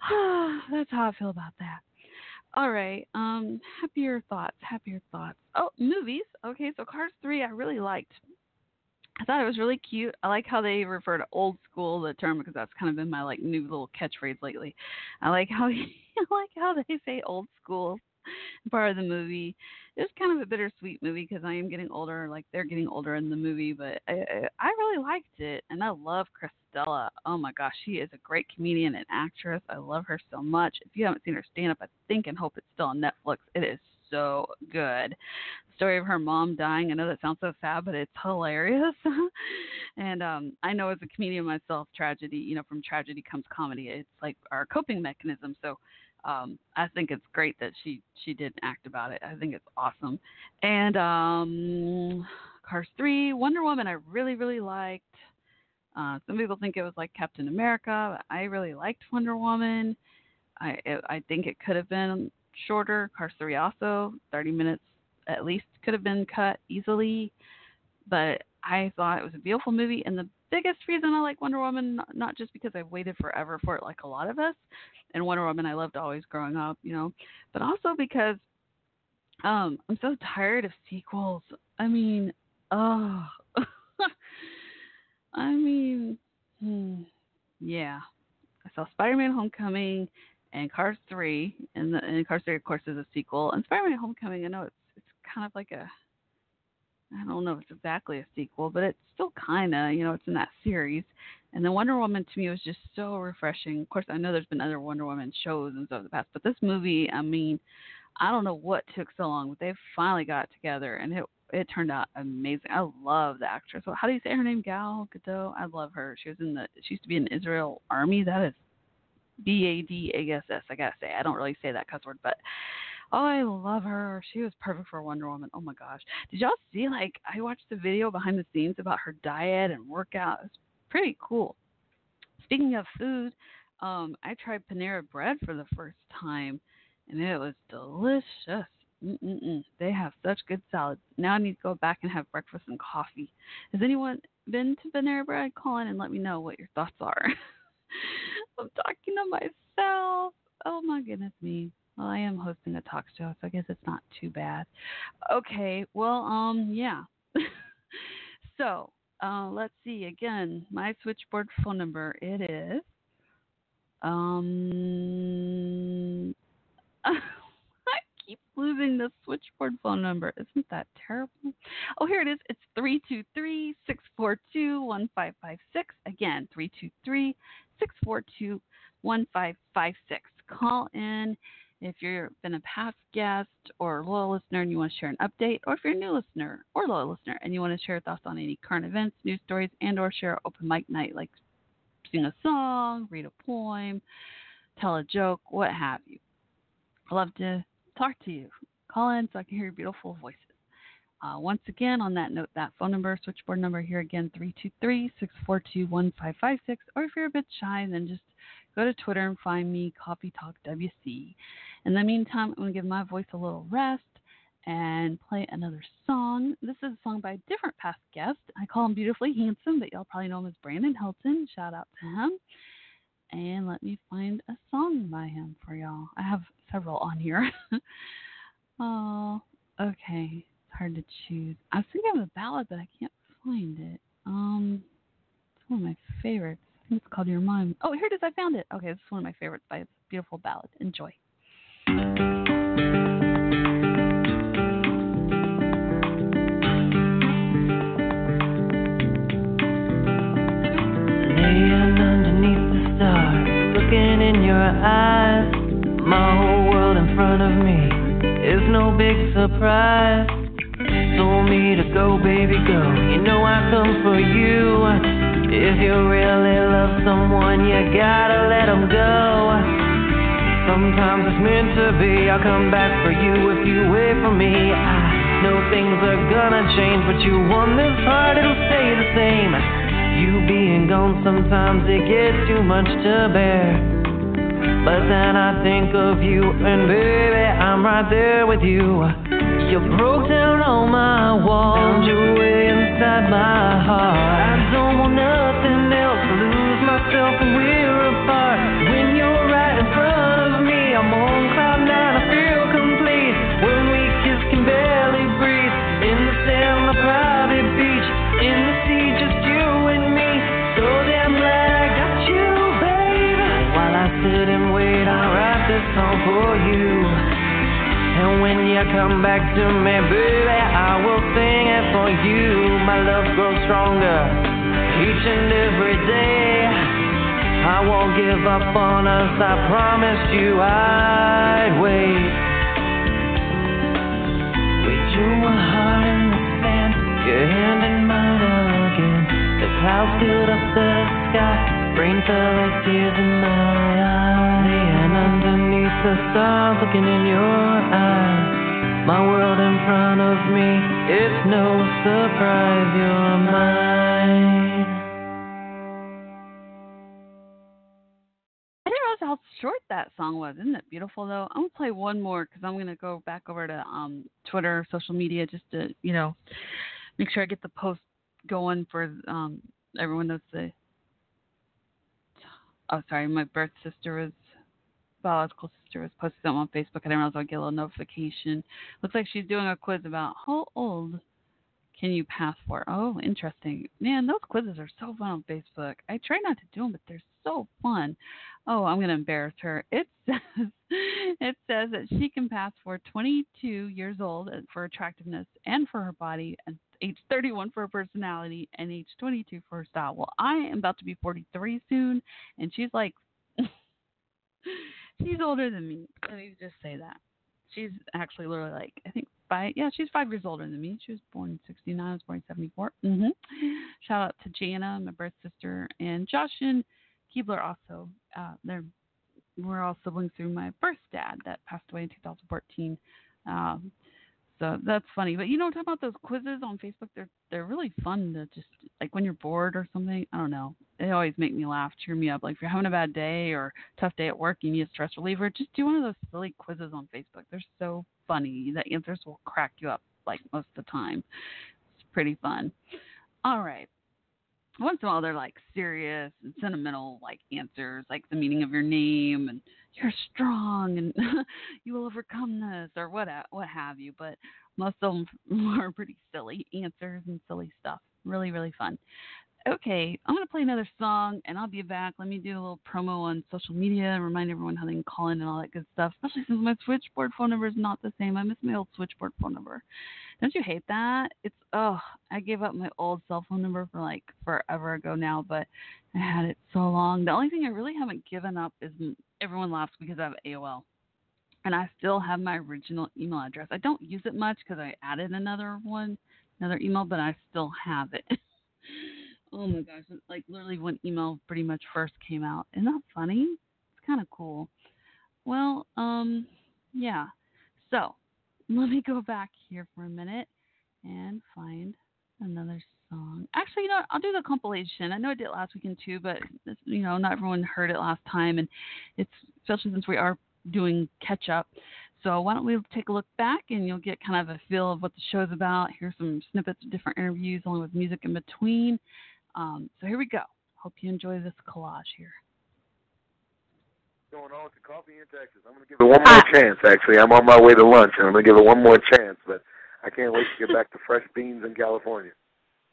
C: That's how I feel about that. All right. Um, happier thoughts. Happier thoughts. Oh, movies. Okay, so Cars Three, I really liked. I thought it was really cute. I like how they refer to old school the term because that's kind of been my like new little catchphrase lately. I like how I like how they say old school part of the movie. It was kind of a bittersweet movie because I am getting older, like they're getting older in the movie, but I, I really liked it, and I love Cristela. Oh my gosh, she is a great comedian and actress. I love her so much. If you haven't seen her stand up, I think and hope it's still on Netflix. It is so good. Story of her mom dying. I know that sounds so sad, but it's hilarious. and um, I know as a comedian myself, tragedy, you know, from tragedy comes comedy. It's like our coping mechanism. So um, I think it's great that she she didn't act about it. I think it's awesome. And um, Cars Three, Wonder Woman, I really really liked. Uh, some people think it was like Captain America, I really liked Wonder Woman. I it, I think it could have been shorter. Cars 3 also, 30 minutes at least could have been cut easily. But I thought it was a beautiful movie. And the biggest reason I like Wonder Woman, not just because I've waited forever for it like a lot of us, and Wonder Woman I loved always growing up, you know, but also because um, I'm so tired of sequels. I mean, oh, I mean, hmm, yeah. I saw Spider-Man: Homecoming and Cars 3, and, the, and Cars 3, of course, is a sequel. And Spider-Man: Homecoming, I know it's it's kind of like a, I don't know if it's exactly a sequel, but it's still kind of, you know, it's in that series. And the Wonder Woman to me was just so refreshing. Of course, I know there's been other Wonder Woman shows and stuff in the past, but this movie, I mean, I don't know what took so long, but they finally got together, and it it turned out amazing. I love the actress. How do you say her name? Gal Gadot. I love her. She was in the. She used to be in the Israel Army. That is B A D A S S. I gotta say, I don't really say that cuss word, but oh, I love her. She was perfect for Wonder Woman. Oh my gosh, did y'all see? Like, I watched the video behind the scenes about her diet and workout. It's pretty cool. Speaking of food, um, I tried Panera Bread for the first time, and it was delicious. Mm-mm-mm. They have such good salads. Now I need to go back and have breakfast and coffee. Has anyone been to Panera Bread? Call in and let me know what your thoughts are. I'm talking to myself. Oh my goodness me. Well, I am hosting a talk show, so I guess it's not too bad. Okay, well, um, yeah. so, uh, let's see. Again, my switchboard phone number it is um. Keep losing the switchboard phone number. Isn't that terrible? Oh, here it is. It's 323 642 1556. Again, 323 642 1556. Call in if you've been a past guest or loyal listener and you want to share an update, or if you're a new listener or loyal listener and you want to share thoughts on any current events, news stories, and or share open mic night, like sing a song, read a poem, tell a joke, what have you. I love to talk to you. Call in so I can hear your beautiful voices. Uh, once again, on that note, that phone number, switchboard number here again, 323 642 1556. Or if you're a bit shy, then just go to Twitter and find me, Coffee Talk WC. In the meantime, I'm going to give my voice a little rest and play another song. This is a song by a different past guest. I call him Beautifully Handsome, but y'all probably know him as Brandon Hilton. Shout out to him. And let me find a song by him for y'all. I have several on here. oh, okay. It's hard to choose. I was thinking of a ballad, but I can't find it. Um, it's one of my favorites. I think it's called Your Mind. Oh, here it is. I found it. Okay, this is one of my favorites by a beautiful ballad. Enjoy.
E: Looking eyes. My whole world in front of me is no big surprise. Told me to go, baby, go. You know I come for you. If you really love someone, you gotta let them go. Sometimes it's meant to be. I'll come back for you if you wait for me. I know things are gonna change, but you won this heart, it'll stay the same. You being gone, sometimes it gets too much to bear. But then I think of you, and baby, I'm right there with you. You broke down all my walls, found your way inside my heart. I don't want nothing else lose myself when we're apart. For you. And when you come back to me, baby, I will sing it for you. My love grows stronger each and every day. I won't give up on us, I promised you I'd wait. With your heart in the sand, your hand in mine again. The clouds filled up the sky, rain fell like tears in my eyes. Laying underneath the stars, looking in your eyes. My world in front of me, it's no surprise you're mine.
C: I didn't realize how short that song was. Isn't it beautiful though? I'm gonna play one more because I'm gonna go back over to um, Twitter, social media, just to you know make sure I get the post going for um, everyone knows the. Oh, sorry, my birth sister was biological sister was posting something on Facebook. And I didn't realize I'd get a little notification. Looks like she's doing a quiz about how old can you pass for? Oh, interesting. Man, those quizzes are so fun on Facebook. I try not to do them, but they're so fun. Oh, I'm going to embarrass her. It says it says that she can pass for 22 years old for attractiveness and for her body, and age 31 for her personality, and age 22 for her style. Well, I am about to be 43 soon, and she's like, she's older than me. Let me just say that. She's actually literally like, I think five, yeah, she's five years older than me. She was born in 69, I was born in 74. Mm-hmm. Shout out to Jana, my birth sister, and Josh and Keebler also. Uh, they're we're all siblings through my birth dad that passed away in 2014. Um, so that's funny. But you know, talking about those quizzes on Facebook, they're they're really fun to just like when you're bored or something. I don't know. They always make me laugh, cheer me up. Like if you're having a bad day or tough day at work, you need a stress reliever, just do one of those silly quizzes on Facebook. They're so funny. The answers will crack you up like most of the time. It's pretty fun. All right. Once in a while they're like serious and sentimental like answers like the meaning of your name and you're strong and you will overcome this or what what have you but most of them are pretty silly answers and silly stuff. Really really fun okay i'm going to play another song and i'll be back let me do a little promo on social media and remind everyone how they can call in and all that good stuff especially since my switchboard phone number is not the same i miss my old switchboard phone number don't you hate that? It's oh, I gave up my old cell phone number for like forever ago now, but I had it so long. The only thing I really haven't given up is everyone laughs because I have AOL. And I still have my original email address. I don't use it much because I added another one, another email, but I still have it. oh my gosh, like literally when email pretty much first came out. Isn't that funny? It's kind of cool. Well, um, yeah. So let me go back here for a minute and find another song. Actually, you know, I'll do the compilation. I know I did last weekend too, but you know, not everyone heard it last time, and it's especially since we are doing catch up. So why don't we take a look back and you'll get kind of a feel of what the show's about. Here's some snippets of different interviews along with music in between. Um, so here we go. Hope you enjoy this collage here
G: going on with the coffee in Texas. I'm going to give it one more ah. chance, actually. I'm on my way to lunch, and I'm going to give it one more chance, but I can't wait to get back to fresh beans in California.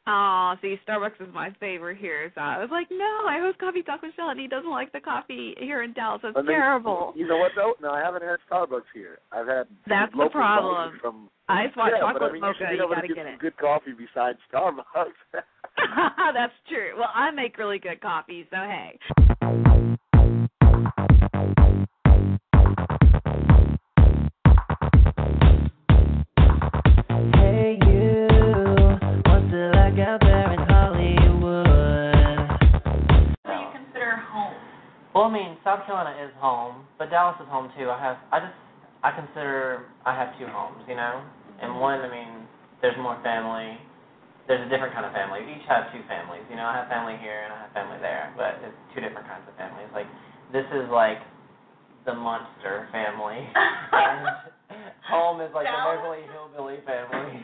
H: Oh, see, Starbucks is my favorite here. So I was like, no, I host Coffee Talk with Chelle, and he doesn't like the coffee here in Dallas. It's terrible.
G: You know what, though? No, I haven't had Starbucks here. I've had
H: That's the problem.
G: From,
H: Ice hot
G: yeah,
H: chocolate
G: but I mean,
H: mocha.
G: You,
H: you
G: gotta
H: get,
G: get
H: it.
G: good coffee besides Starbucks.
H: That's true. Well, I make really good coffee, so hey.
I: Well, I mean, South Carolina is home, but Dallas is home too. I have, I just, I consider I have two homes, you know, and one, I mean, there's more family. There's a different kind of family. We each have two families, you know. I have family here and I have family there, but it's two different kinds of families. Like, this is like the monster family, and home is like the Beverly Hillbilly family.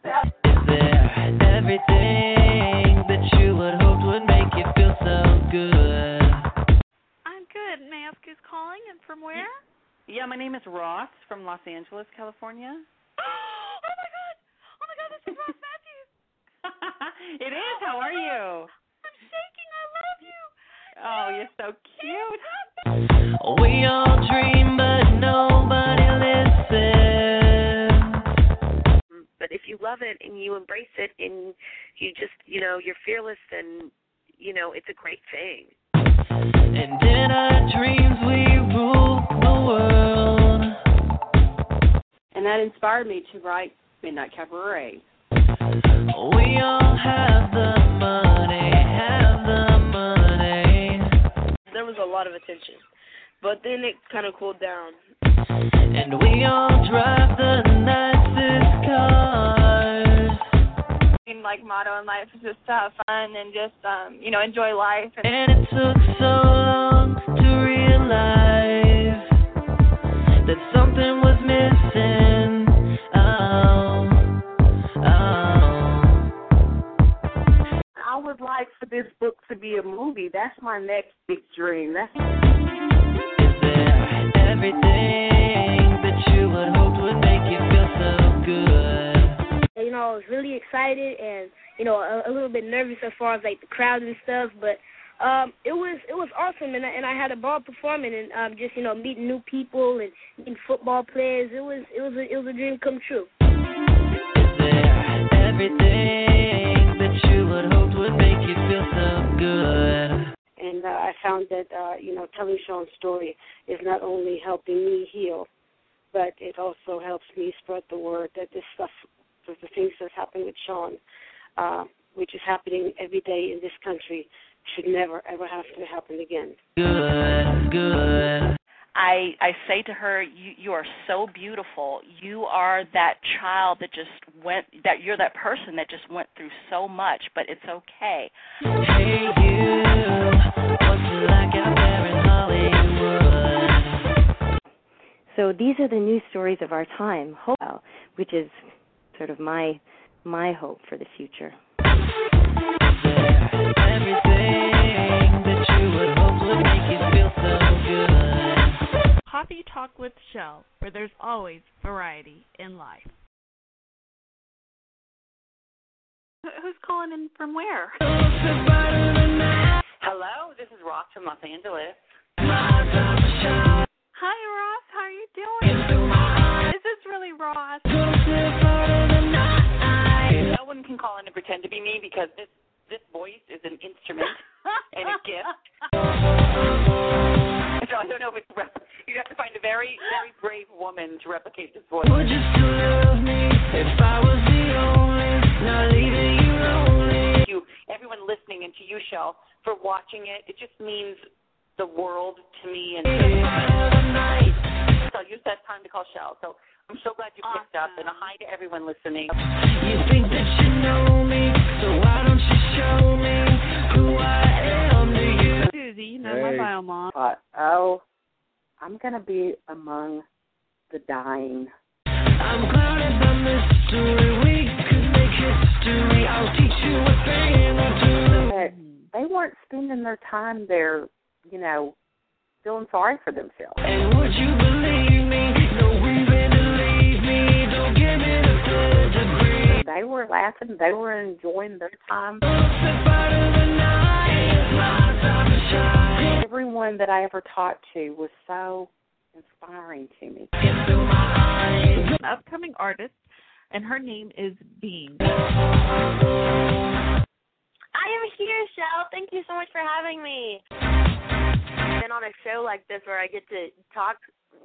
E: Is there everything that you would hope would make you feel so good?
B: Who's calling and from where?
J: Yeah, my name is Ross from Los Angeles, California.
B: oh my god! Oh my god, this is Ross Mathews.
J: it is. How are you?
B: I'm shaking. I love you.
J: Oh, you're so cute.
E: We all dream, but nobody listens.
K: But if you love it and you embrace it and you just, you know, you're fearless, then, you know, it's a great thing.
L: That inspired me to write Midnight Cabaret.
E: We all have the money, have the money.
M: There was a lot of attention, but then it kind of cooled down.
E: And we all drive the nicest cars.
N: Like motto in life is just to have fun and just um, you know enjoy life.
E: And, and it took so long to realize that something was missing. Oh,
O: oh. I would like for this book to be a movie. That's my next big dream. That's.
E: Everything that you would hope would make you feel so good?
P: You know, I was really excited and you know a, a little bit nervous as far as like the crowd and stuff, but um, it was it was awesome, and I, and I had a ball performing and um, just you know meeting new people and meeting football players. It was it was a, it was a dream come true.
E: Everything that you would hope would make you feel so good?
O: And uh, I found that uh, you know telling Sean's story is not only helping me heal, but it also helps me spread the word that this stuff, the things that's happened with Sean, uh, which is happening every day in this country should never ever have to happen again.
E: Good, good.
Q: I I say to her, you you are so beautiful. You are that child that just went that you're that person that just went through so much, but it's okay.
E: Hey you, like out there in Hollywood?
R: So these are the news stories of our time, hope, which is sort of my my hope for the future.
E: Yeah. everything that you would hope would make you feel so good.
B: Coffee Talk with Chelle, where there's always variety in life.
H: Who's calling in from where?
J: Hello, this is Ross from Los Angeles.
H: Hi, Ross. How are you doing? Is this really Ross?
J: No one can call in and pretend to be me because this this voice is an instrument and a gift. So I don't know if it's rep- you have to find a very very brave woman to replicate this voice.
E: Would you still love me if I was the only, not leaving you lonely?
J: You, everyone listening, and to you, Chelle, for watching it. It just means the world to me. And so use that time to call Chelle. So I'm so glad you picked up, and a hi to everyone listening.
E: You think that you know me, so why don't you show me who I am to you?
C: Susie, you know
S: Hey.
C: my bio mom.
S: Uh, oh, I'm gonna be among the dying.
E: I'm clouded by mystery. We could make history. I'll teach you a thing or two.
S: But they weren't spending their time there, you know, feeling sorry for themselves.
E: And would you
S: They were laughing. They were enjoying their time. Everyone that I ever talked to was so inspiring to me.
H: An upcoming artist, and her name is Bean.
N: I am here, Chelle. Thank you so much for having me. Been on a show like this where I get to talk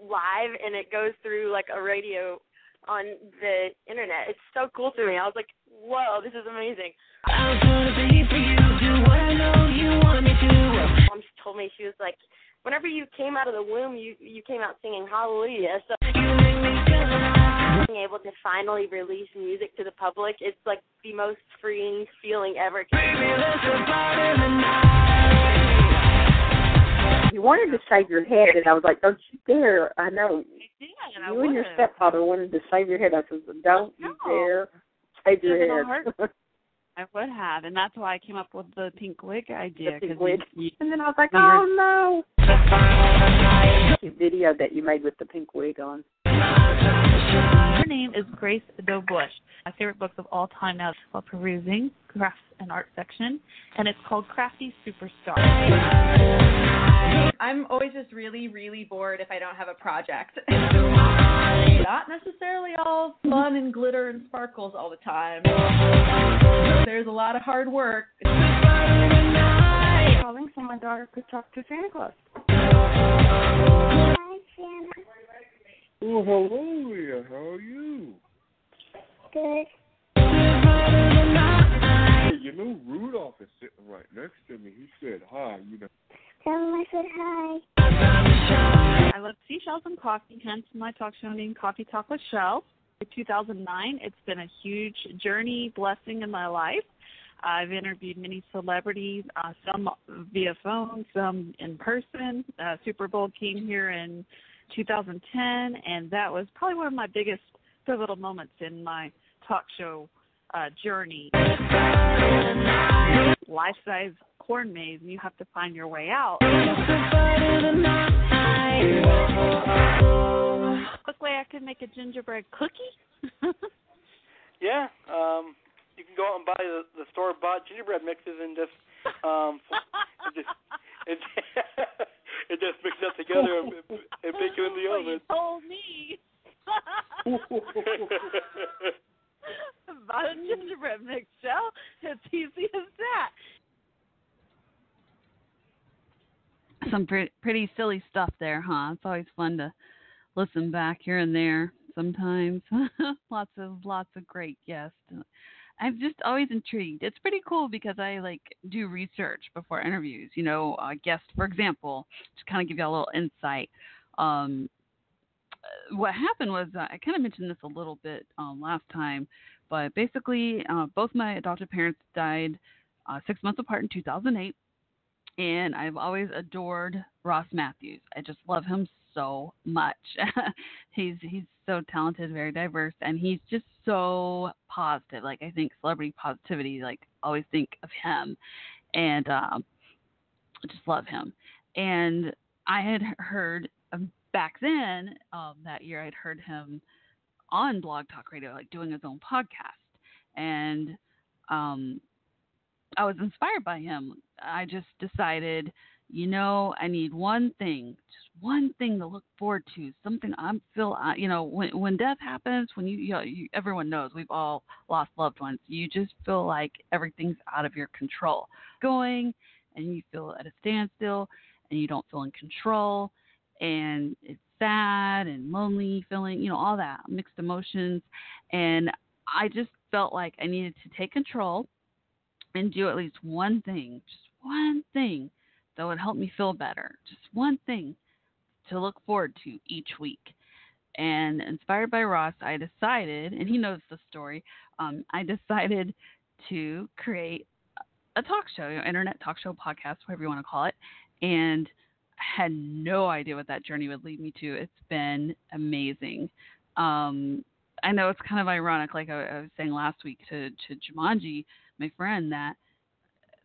N: live and it goes through like a radio on the internet. It's so cool to me. I was like, whoa, this is amazing.
E: I'm gonna be for you. Do what I know you want me to.
N: Mom told me she was like, whenever you came out of the womb, you you came out singing Hallelujah. So being able to finally release music to the public, it's like the most freeing feeling ever.
S: You wanted to shave your head, and I was like, "Don't you dare!" I know
H: Yeah, and I
S: you and your stepfather wanted to shave your head. I said, "Don't you dare shave your head."
C: I would have, and that's why I came up with the pink wig idea.
S: The pink wig.
C: You,
S: And then I was like, "Oh no!" Video that you made with the pink wig on.
H: Her name is Grace Doe Bush. My favorite books of all time now while perusing crafts and art section, and it's called Crafty Superstar.
T: I'm always just really, really bored if I don't have a project. Not necessarily all fun and glitter and sparkles all the time. There's a lot of hard work.
O: Calling so my daughter could talk to Santa Claus.
G: Oh, hello, Leah. How are you?
O: Good.
G: Hey, you know Rudolph is sitting right next to me. He said hi. You know.
O: Tell him I said hi.
C: I love seashells and coffee, hence my talk show name, Coffee Talk with Chelle. In 2009, it's been a huge journey, blessing in my life. I've interviewed many celebrities, uh, some via phone, some in person. Uh, Super Bowl came here in 2010, and that was probably one of my biggest pivotal moments in my talk show uh, journey. Life size corn maze, and you have to find your way out. Quick way I could make a gingerbread cookie.
U: Yeah, um, you can go out and buy the, the store bought gingerbread mixes and just um, it just it just mix it up together and, and bake it in the
C: Well, you told me. About a gingerbread mix, Chelle. It's easy as that. Some pretty, pretty silly stuff there, huh? It's always fun to listen back here and there. Sometimes, lots of lots of great guests. I'm just always intrigued. It's pretty cool because I like do research before interviews. You know, uh, guests, for example, to kind of give you a little insight. Um, what happened was uh, I kind of mentioned this a little bit um, last time, but basically, uh, both my adopted parents died uh, six months apart in 2008, and I've always adored Ross Mathews. I just love him so much. he's he's so talented, very diverse, and he's just so positive. Like I think celebrity positivity, like always think of him. and um, just love him. And I had heard um, back then um, that year, I'd heard him on Blog Talk Radio, like doing his own podcast, and um, I was inspired by him. I just decided, you know, I need one thing, just one thing to look forward to. Something I'm feel, uh, you know, when when death happens, when you, you, know, you everyone knows we've all lost loved ones. You just feel like everything's out of your control, going, and you feel at a standstill, and you don't feel in control, and it's sad and lonely feeling, you know, all that mixed emotions, and I just felt like I needed to take control and do at least one thing, just one thing that would help me feel better, just one thing to look forward to each week. And inspired by Ross, I decided, and he knows the story, um, I decided to create a talk show, you know, internet talk show, podcast, whatever you want to call it. And I had no idea what that journey would lead me to. It's been amazing. Um, I know it's kind of ironic, like I, I was saying last week to to Jumanji, my friend, that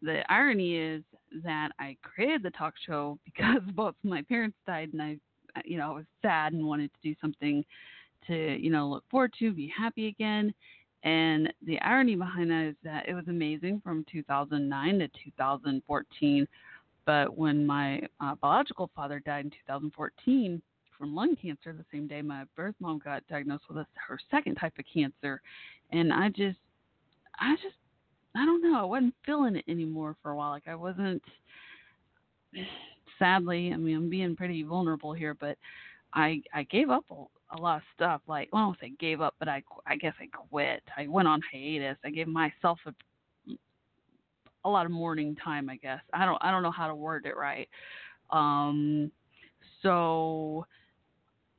C: the irony is that I created the talk show because both my parents died, and I, you know, I was sad and wanted to do something to, you know, look forward to, be happy again. And the irony behind that is that it was amazing from 2009 to 2014. But when my uh, biological father died in 2014 from lung cancer, the same day my birth mom got diagnosed with a, her second type of cancer, and I just, I just I don't know. I wasn't feeling it anymore for a while. Like I wasn't. Sadly, I mean, I'm being pretty vulnerable here, but I I gave up a, lot of stuff. Like, well, I don't say gave up, but I I guess I quit. I went on hiatus. I gave myself a a lot of mourning time. I guess I don't I don't know how to word it right. Um, so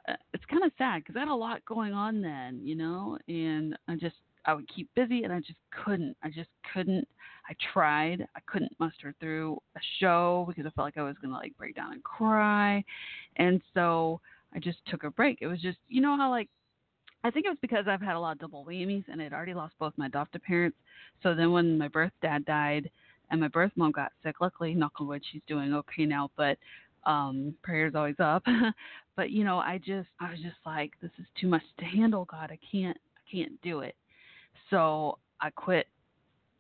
C: uh, it's kind of sad because I had a lot going on then, you know, and I just I would keep busy and I just couldn't. I just couldn't. I tried. I couldn't muster through a show because I felt like I was going to like break down and cry. And so I just took a break. It was just, you know how like I think it was because I've had a lot of double whammies and I'd already lost both my adoptive parents. So then when my birth dad died and my birth mom got sick, luckily, knock on wood, she's doing okay now, but um prayers always up. but you know, I just I was just like, this is too much to handle, God. I can't I can't do it. So I quit.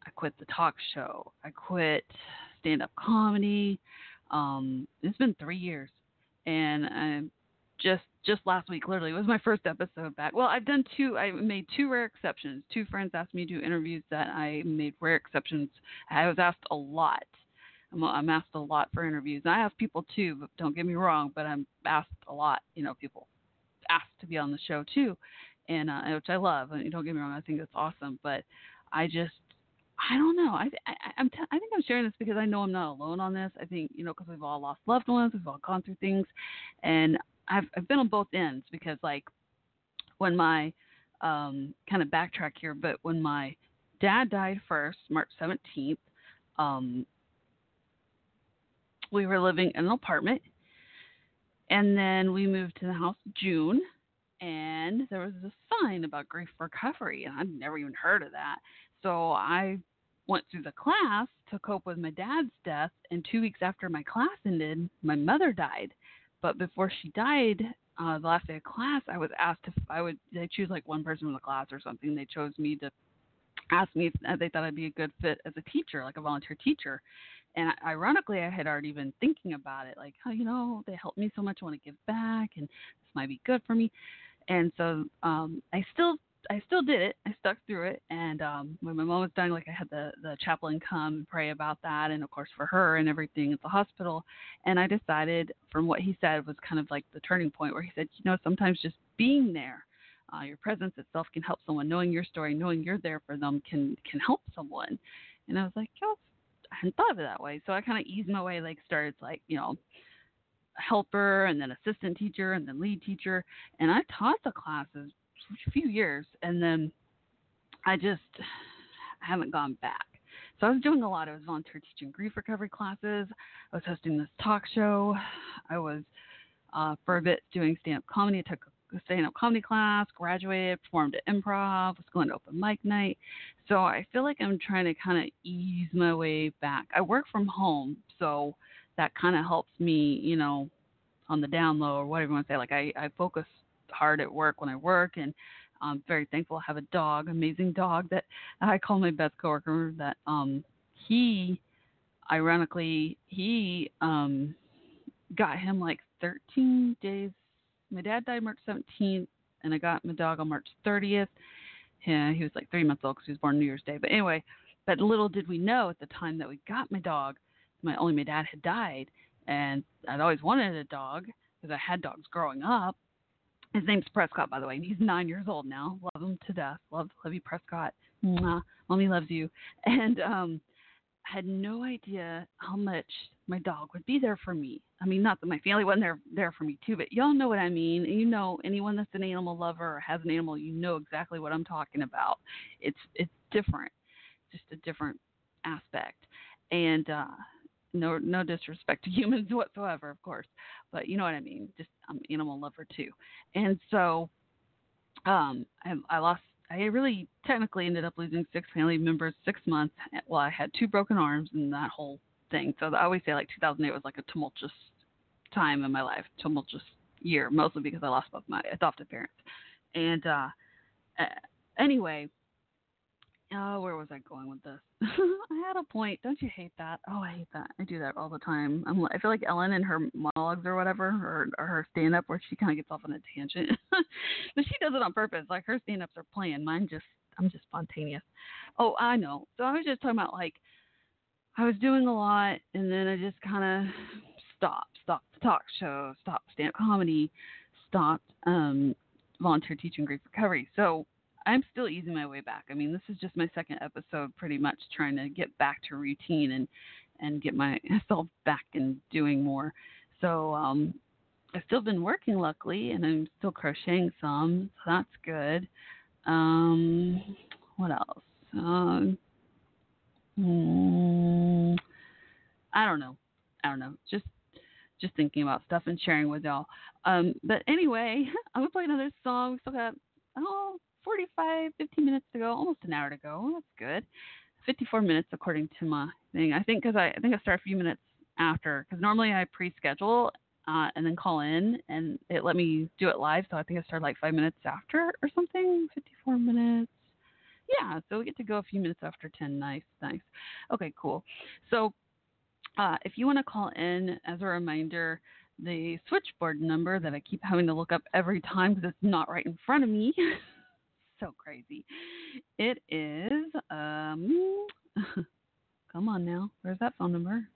C: I quit the talk show. I quit stand up comedy. Um, it's been three years, and I just just last week, literally, was my first episode back. Well, I've done two. I made two rare exceptions. Two friends asked me to do interviews that I made rare exceptions. I was asked a lot. I'm, asked a lot for interviews. And I ask people too, but don't get me wrong. But I'm asked a lot. You know, people asked to be on the show too, and uh, which I love. And don't get me wrong, I think it's awesome. But I just, I don't know. I, I I'm t- I think I'm sharing this because I know I'm not alone on this. I think you know because we've all lost loved ones, we've all gone through things, and I've I've been on both ends because like when my um kind of backtrack here, but when my dad died first, March 17th, um, we were living in an apartment, and then we moved to the house June and there was a sign about grief recovery, and I'd never even heard of that. So I went through the class to cope with my dad's death, and two weeks after my class ended, my mother died. But before she died, uh, the last day of class, I was asked if I would. They choose like one person from the class or something. They chose me to ask me if they thought I'd be a good fit as a teacher, like a volunteer teacher. And ironically, I had already been thinking about it, like, oh, you know, they helped me so much. I want to give back, and this might be good for me and so um, I still I still did it. I stuck through it, and um, when my mom was dying, like I had the the chaplain come and pray about that, and of course for her and everything at the hospital. And I decided, from what he said, was kind of like the turning point where he said, you know, sometimes just being there, uh, your presence itself can help someone. Knowing your story, knowing you're there for them, can can help someone. And I was like, oh, I hadn't thought of it that way. So I kind of eased my way, like started like you know helper and then assistant teacher and then lead teacher and I taught the classes a few years and then I just haven't gone back. So I was doing a lot. I was volunteer teaching grief recovery classes. I was hosting this talk show. I was uh, for a bit doing stand-up comedy. I took a stand-up comedy class, graduated, performed at improv, was going to open mic night. So I feel like I'm trying to kind of ease my way back. I work from home, so that kind of helps me, you know, on the down low or whatever you want to say. Like I, I focus hard at work when I work, and I'm very thankful I have a dog, amazing dog that I call my best coworker. That um he, ironically, he um got him like 13 days. My dad died March 17th, and I got my dog on March 30th. Yeah, he was like three months old because he was born New Year's Day. But anyway, but little did we know at the time that we got my dog, my only my dad had died, and I'd always wanted a dog because I had dogs growing up. His name's Prescott, by the way, and he's nine years old now. Love him to death. Love, love you, Prescott. Mwah. Mommy loves you. And um, had no idea how much my dog would be there for me. I mean, not that my family wasn't there there for me too, but y'all know what I mean. And you know, anyone that's an animal lover or has an animal, you know exactly what I'm talking about. It's it's different, just a different aspect. And uh, no no disrespect to humans whatsoever, of course, but you know what I mean. Just I'm an animal lover too, and so um, I, I lost. I really technically ended up losing six family members six months. Well, I had two broken arms and that whole thing. So I always say like 2008 was like a tumultuous time in my life, tumultuous year, mostly because I lost both my adoptive parents. And uh, anyway, Oh, where was I going with this? I had a point. Don't you hate that? Oh, I hate that. I do that all the time. I'm, I feel like Ellen in her monologues or whatever, or, or her stand up where she kind of gets off on a tangent. but she does it on purpose. Like her stand ups are planned. Mine just, I'm just spontaneous. Oh, I know. So I was just talking about like, I was doing a lot and then I just kind of stopped, stopped the talk show, stopped stand up comedy, stopped um, volunteer teaching grief recovery. So I'm still easing my way back. I mean, this is just my second episode, pretty much trying to get back to routine and and get myself back and doing more. So um, I've still been working, luckily, and I'm still crocheting some, so that's good. Um, what else? Um, hmm, I don't know. I don't know. Just just thinking about stuff and sharing with y'all. Um, but anyway, I'm gonna play another song. We still got oh 45, 50 minutes to go, almost an hour to go. That's good. 54 minutes according to my thing. I think because I, I think I start a few minutes after because normally I pre-schedule uh, and then call in and it let me do it live. So I think I started like five minutes after or something. 54 minutes. Yeah, so we get to go a few minutes after 10. Nice, nice. Okay, cool. So uh, if you want to call in, as a reminder, the switchboard number that I keep having to look up every time because it's not right in front of me. so crazy. It is um come on now. Where's that phone number?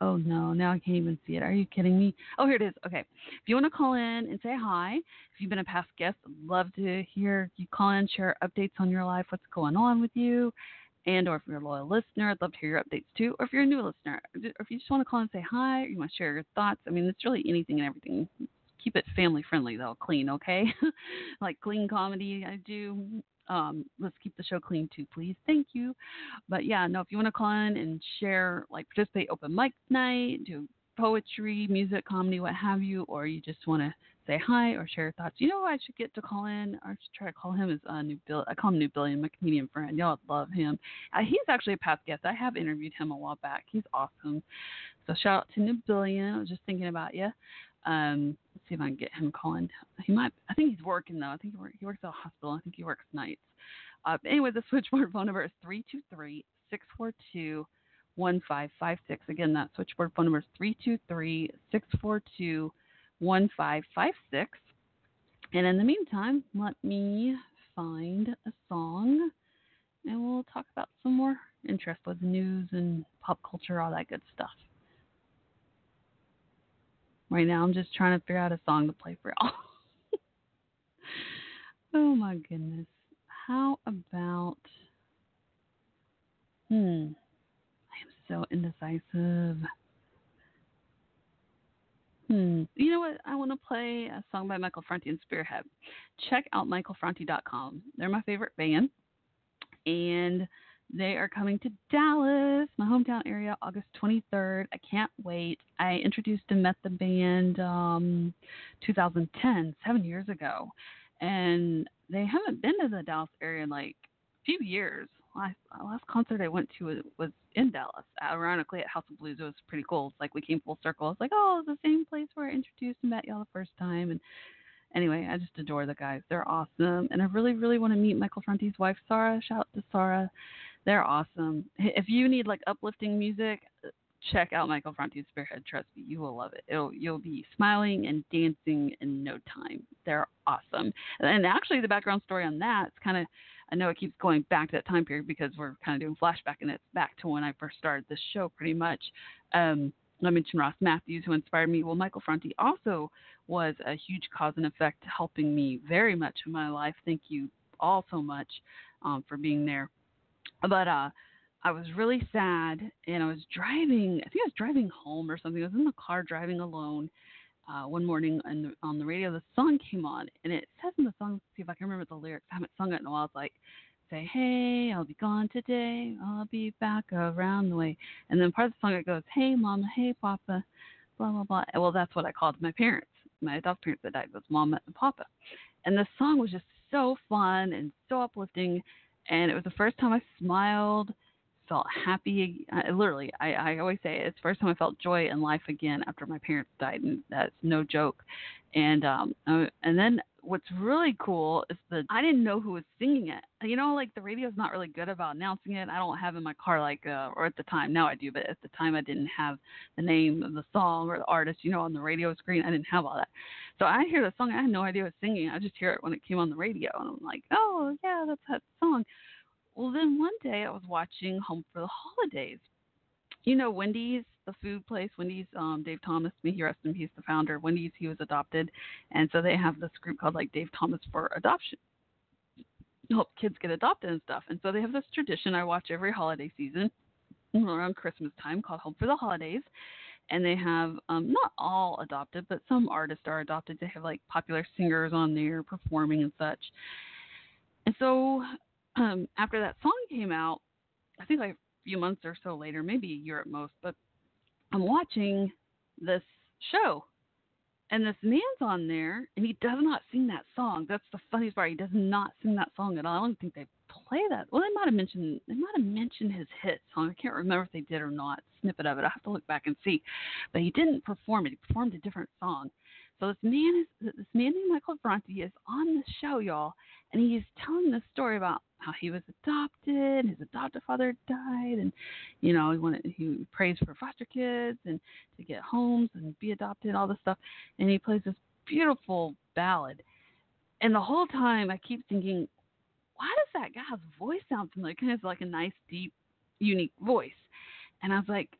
C: Oh no, now I can't even see it. Are you kidding me? Oh, here it is. Okay. If you want to call in and say hi, if you've been a past guest, I'd love to hear you call in, share updates on your life, what's going on with you, and or if you're a loyal listener, I'd love to hear your updates too. Or if you're a new listener, or if you just want to call and say hi, or you want to share your thoughts. I mean, it's really anything and everything keep it family friendly though, clean, okay? like clean comedy I do. Um, let's keep the show clean too, please. Thank you. But yeah, no, if you want to call in and share, like participate open mic night, do poetry, music, comedy, what have you, or you just want to say hi or share thoughts. You know I should get to call in or should try to call him as a new Bill. I call him New Billion, my comedian friend. Y'all love him. Uh, he's actually a past guest. I have interviewed him a while back. He's awesome. So shout out to New Billion. I was just thinking about you. Um, let's see if I can get him calling. He might. I think he's working though. I think he, work, he works at a hospital. I think he works nights. Uh, anyway, the switchboard phone number is three two three six four two one five five six. Again, that switchboard phone number is three two three six four two one five five six. And in the meantime, let me find a song, and we'll talk about some more interest with news and pop culture, all that good stuff. Right now, I'm just trying to figure out a song to play for y'all. oh my goodness. How about. Hmm. I am so indecisive. Hmm. You know what? I want to play a song by Michael Franti and Spearhead. Check out michaelfranti.com. They're my favorite band. And they are coming to Dallas, my hometown area, August 23rd. I can't wait. I introduced and met the band um 2010, seven years ago, and they haven't been to the Dallas area in like a few years. Last, last concert I went to was, in Dallas, ironically at House of Blues. It was pretty cool. It's like we came full circle. It's like, oh, it's the same place where I introduced and met y'all the first time, and anyway, I just adore the guys. They're awesome. And I really, really want to meet Michael Franti's wife, Sarah. Shout out to Sarah. They're awesome. If you need like uplifting music, check out Michael Franti's Spearhead. Trust me, you will love it. It'll, you'll be smiling and dancing in no time. They're awesome. And actually, the background story on that, it's kind of, I know it keeps going back to that time period because we're kind of doing flashback, and it's back to when I first started this show pretty much. Um, I mentioned Ross Mathews, who inspired me. Well, Michael Franti also was a huge cause and effect, helping me very much in my life. Thank you all so much um, for being there. But uh, I was really sad, and I was driving. I think I was driving home or something. I was in the car driving alone. Uh, one morning the, on the radio, the song came on, and it says in the song, see if I can remember the lyrics. I haven't sung it in a while. It's like, say, hey, I'll be gone today. I'll be back around the way. And then part of the song it goes, hey, mama, hey, papa, blah, blah, blah. Well, that's what I called my parents, my adopted parents that died was mama and papa. And the song was just so fun and so uplifting. And it was the first time I smiled felt happy. I, literally, I, I always say it, it's the first time I felt joy in life again after my parents died, and that's no joke. And um, uh, and then what's really cool is that I didn't know who was singing it. You know, like the radio's not really good about announcing it. I don't have in my car like, uh, or at the time now I do, but at the time I didn't have the name of the song or the artist. You know, on the radio screen I didn't have all that. So I hear the song, I had no idea who was singing. I just hear it when it came on the radio, and I'm like, oh yeah, that's that song. Well, then one day I was watching Home for the Holidays. You know, Wendy's, the food place, Wendy's, um, Dave Thomas, me he rest in peace, the founder Wendy's, he was adopted. And so they have this group called like Dave Thomas for Adoption. Help kids get adopted and stuff. And so they have this tradition I watch every holiday season around Christmas time called Home for the Holidays. And they have um, not all adopted, but some artists are adopted. They have like popular singers on there performing and such. And so um, after that song came out, I think like a few months or so later, maybe a year at most, but I'm watching this show and this man's on there and he does not sing that song. That's the funniest part. He does not sing that song at all. I don't think they play that. Well, they might have mentioned they might have mentioned his hit song. I can't remember if they did or not. Snippet of it. I have to look back and see. But he didn't perform it. He performed a different song. So this man is this man named Michael Franti is on the show, y'all, and he's telling this story about how he was adopted, his adoptive father died, and you know he wanted he prays for foster kids and to get homes and be adopted, all this stuff, and he plays this beautiful ballad, and the whole time I keep thinking, why does that guy's voice sound familiar? Kind of like a nice, deep, unique voice, and I was like,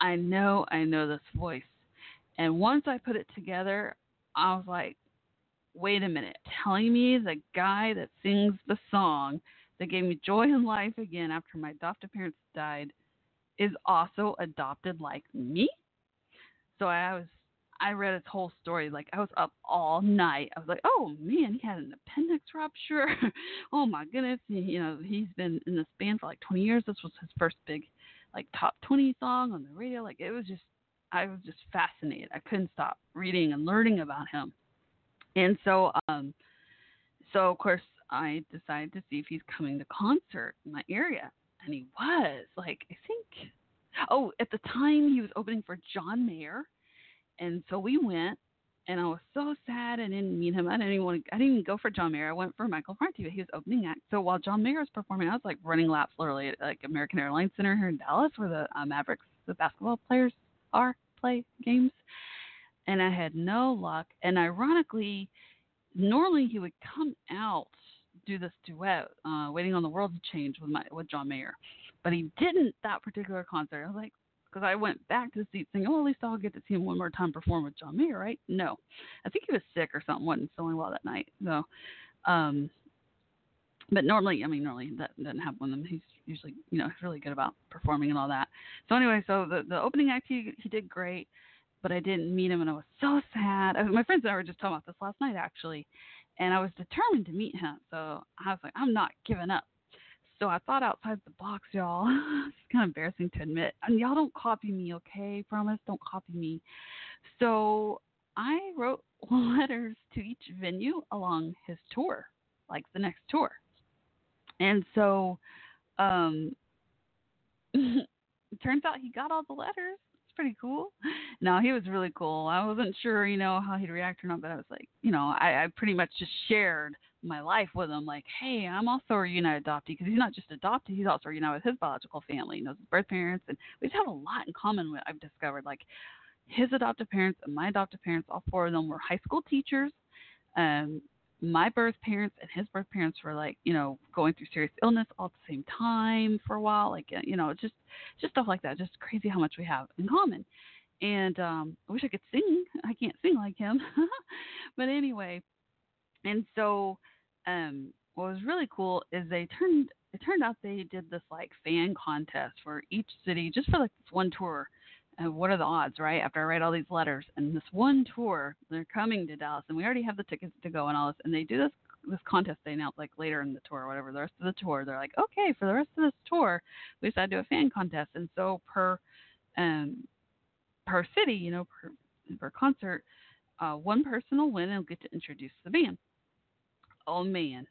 C: I know, I know this voice and once I put it together, I was like, wait a minute, telling me the guy that sings the song that gave me joy in life again after my adoptive parents died is also adopted like me? So I was I read his whole story. Like I was up all night. I was like, oh man, he had an appendix rupture. oh my goodness. You know, he's been in this band for like 20 years. This was his first big, like top 20 song on the radio. Like it was just I was just fascinated. I couldn't stop reading and learning about him. And so, um, so of course, I decided to see if he's coming to concert in my area, and he was. Like I think, oh, at the time he was opening for John Mayer, and so we went. And I was so sad I didn't meet him. I didn't even want to, I didn't even go for John Mayer. I went for Michael Franti, but he was opening act. So while John Mayer was performing, I was like running laps literally at like American Airlines Center here in Dallas, where the uh, Mavericks, the basketball players are play games, and I had no luck. And ironically, normally he would come out do this duet, uh, "Waiting on the World to Change" with my with John Mayer, but he didn't that particular concert. I was like, because I went back to the seat saying, "Oh, at least I'll get to see him one more time perform with John Mayer, right?" No, I think he was sick or something, wasn't feeling well that night. So, um, but normally, I mean, normally that doesn't happen with him. He's usually, you know, he's really good about performing and all that. So anyway, so the the opening act he he did great, but I didn't meet him, and I was so sad. I, my friends and I were just talking about this last night actually, and I was determined to meet him. So I was like, I'm not giving up. so I thought outside the box, y'all. it's kind of embarrassing to admit. And y'all don't copy me, okay? Promise, don't copy me. So I wrote letters to each venue along his tour, like the next tour. And so um turns out he got all the letters. It's pretty cool. No, he was really cool. I wasn't sure, you know, how he'd react or not, but I was like, you know, I, I pretty much just shared my life with him. Like, hey, I'm also a United adoptee because he's not just adopted; he's also United with his biological family. Knows his birth parents, and we just have a lot in common. With I've discovered, like, his adoptive parents and my adoptive parents, all four of them were high school teachers. Um, my birth parents and his birth parents were like, you know, going through serious illness all at the same time for a while. Like, uh, you know, just just stuff like that. Just crazy how much we have in common. And um, I wish I could sing. I can't sing like him. but anyway, and so um, what was really cool is they turned. It turned out they did this like fan contest for each city, just for like this one tour uh, what are the odds, right? After I write all these letters and this one tour, they're coming to Dallas, and we already have the tickets to go and all this, and they do this this contest they announce like later in the tour or whatever. The rest of the tour, they're like, okay, for the rest of this tour, we decided to do a fan contest, and so per um per city, you know, per per concert, uh, one person will win and get to introduce the band. Oh man,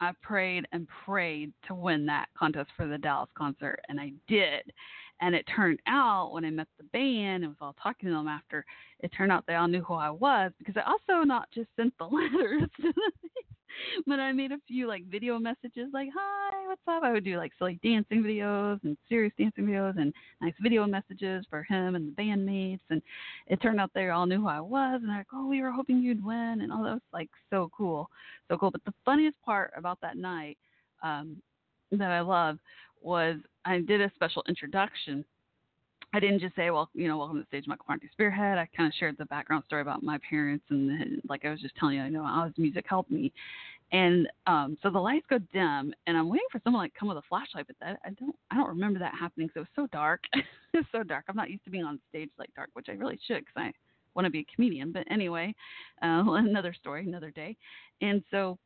C: I prayed and prayed to win that contest for the Dallas concert, and I did. And it turned out when I met the band and was all talking to them after, it turned out they all knew who I was because I also not just sent the letters but I made a few like video messages like, Hi, what's up? I would do like silly dancing videos and serious dancing videos and nice video messages for him and the bandmates and it turned out they all knew who I was and they're like, Oh, we were hoping you'd win and all that was like so cool. So cool. But the funniest part about that night, um, that I love was I did a special introduction. I didn't just say, well, you know, welcome to the stage, Michael Franti Spearhead. I kind of shared the background story about my parents and like I was just telling you, you know, how his music helped me. And um, so the lights go dim, and I'm waiting for someone like come with a flashlight, but that I don't, I don't remember that happening. So it was so dark. it's so dark. I'm not used to being on stage like dark, which I really should because I want to be a comedian. But anyway, uh, another story, another day. And so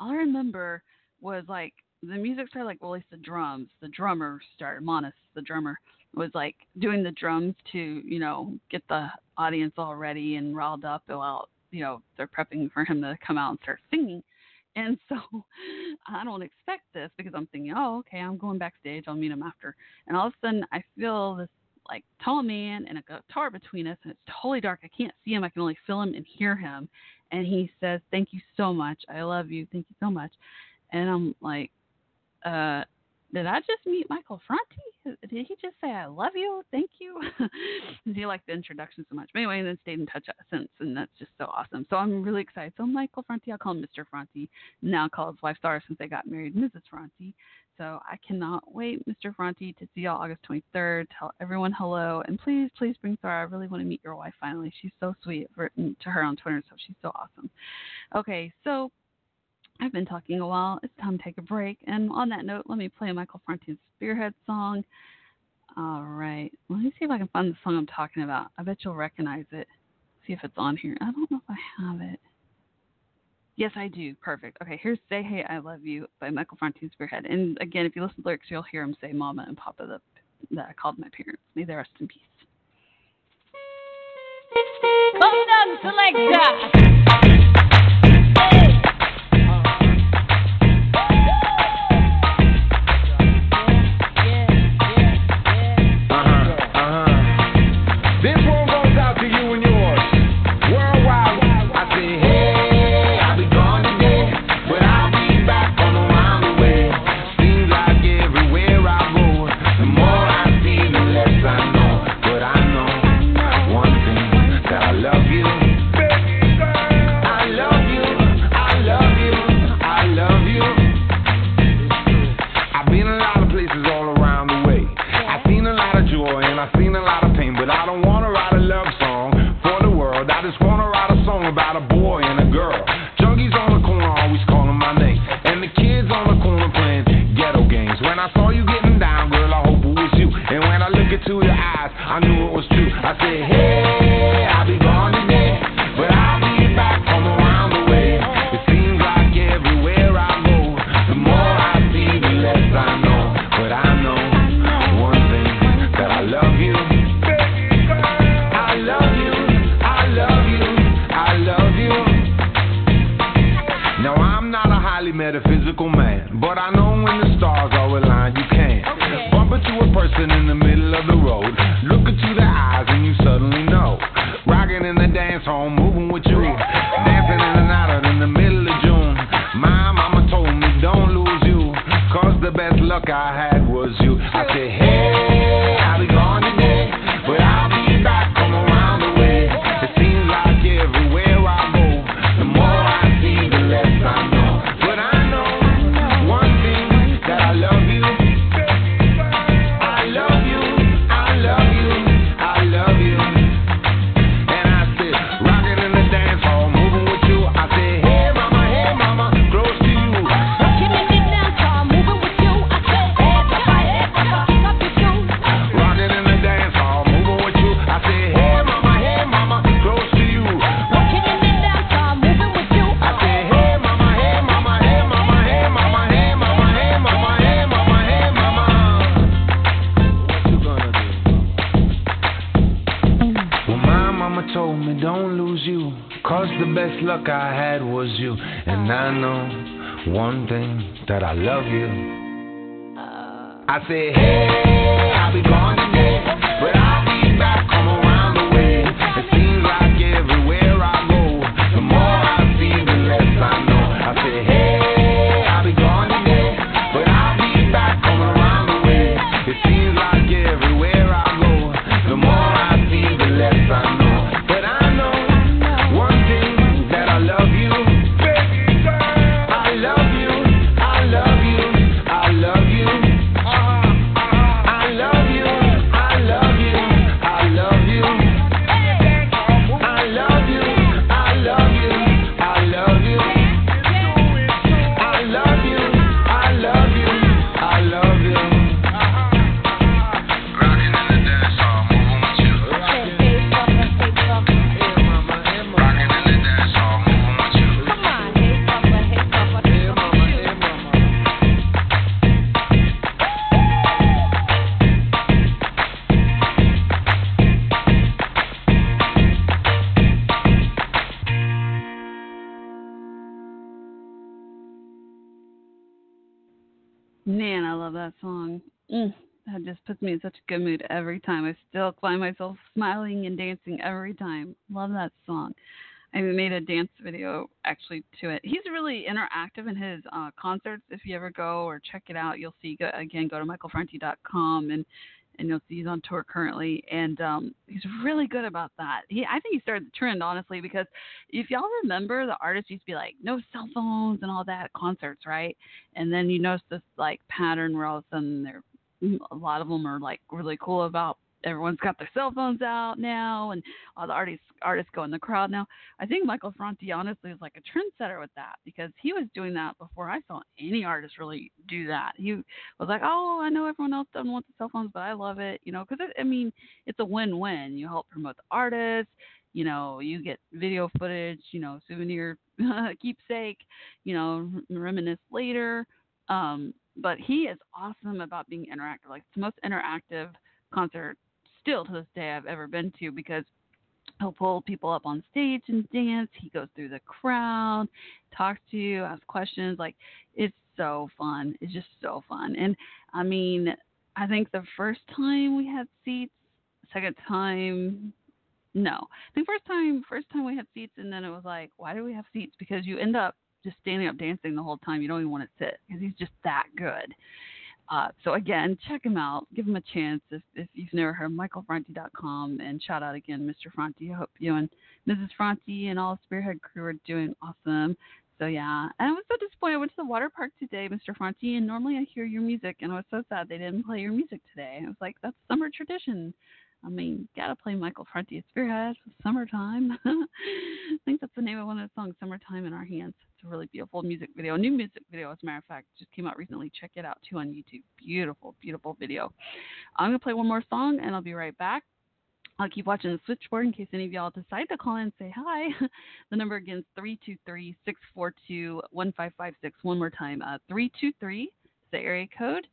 C: all I remember was like the music started like well, at least the drums. The drummer started Manas, the drummer, was like doing the drums to you know get the audience all ready and riled up while you know they're prepping for him to come out and start singing. And so I don't expect this because I'm thinking, oh, okay, I'm going backstage. I'll meet him after. And all of a sudden, I feel this like tall man and a guitar between us, and it's totally dark. I can't see him. I can only feel him and hear him. And he says, "Thank you so much. I love you. Thank you so much." And I'm like, uh, did I just meet Michael Franti? Did he just say I love you? Thank you. he liked the introduction so much. But anyway, and then stayed in touch since, and that's just so awesome. So I'm really excited. So Michael Franti, I'll call him Mr. Franti. Now call his wife Sarah since they got married, Mrs. Franti. So I cannot wait, Mr. Franti, to see y'all August 23rd. Tell everyone hello, and please, please bring Sarah. I really want to meet your wife finally. She's so sweet. I've written to her on Twitter, so she's so awesome. Okay, so I've been talking a while. It's time to take a break. And on that note, let me play Michael Franti's Spearhead song. All right. Let me see if I can find the song I'm talking about. I bet you'll recognize it. See if it's on here. I don't know if I have it. Yes, I do. Perfect. Okay, here's Say Hey I Love You by Michael Franti Spearhead. And again, if you listen to lyrics, you'll hear him say Mama and Papa that, that I called my parents. May they rest in peace.
V: Hold on, selector.
W: When the
V: stars are aligned, you can. Bump into a person in the middle of the road. And I know one thing that I love you. I said, hey, I'll be gone
C: in such a good mood every time. I still find myself smiling and dancing every time. Love that song. I made a dance video actually to it. He's really interactive in his uh, concerts. If you ever go or check it out, you'll see. Go, again, go to michaelfranti.com and and you'll see he's on tour currently. And um, he's really good about that. He, I think he started the trend honestly because if y'all remember, the artists used to be like no cell phones and all that at concerts, right? And then you notice this like pattern where all of a sudden they're a lot of them are like really cool about everyone's got their cell phones out now and all the artists artists go in the crowd now. I think Michael Franti honestly is like a trendsetter with that because he was doing that before I saw any artist really do that. He was like, "Oh, I know everyone else doesn't want the cell phones, but I love it," you know, because I mean, it's a win-win. You help promote the artist, you know, you get video footage, you know, souvenir keepsake, you know, reminisce later. Um, but he is awesome about being interactive. Like it's the most interactive concert still to this day I've ever been to because he'll pull people up on stage and dance. He goes through the crowd, talks to you, asks questions. Like it's so fun. It's just so fun. And I mean, I think the first time we had seats, second time no. I think first time first time we had seats and then it was like, why do we have seats? Because you end up just standing up dancing the whole time. You don't even want to sit because he's just that good. Uh, so again, check him out. Give him a chance if, if you've never heard michaelfranti.com and shout out again, Mr. Franti. I hope you and Mrs. Franti and all the Spearhead crew are doing awesome. So yeah, and I was so disappointed. I went to the water park today, Mr. Franti, and normally I hear your music, and I was so sad they didn't play your music today. I was like, that's summer tradition. I mean, gotta play Michael Franti at Spearhead. Summertime. I think that's the name of one of the songs, Summertime in Our Hands. It's a really beautiful music video. New music video, as a matter of fact, just came out recently. Check it out too on YouTube. Beautiful, beautiful video. I'm gonna play one more song and I'll be right back. I'll keep watching the switchboard in case any of y'all decide to call in and say hi. the number again is 323 642 1556. One more time. Uh, 323 is the area code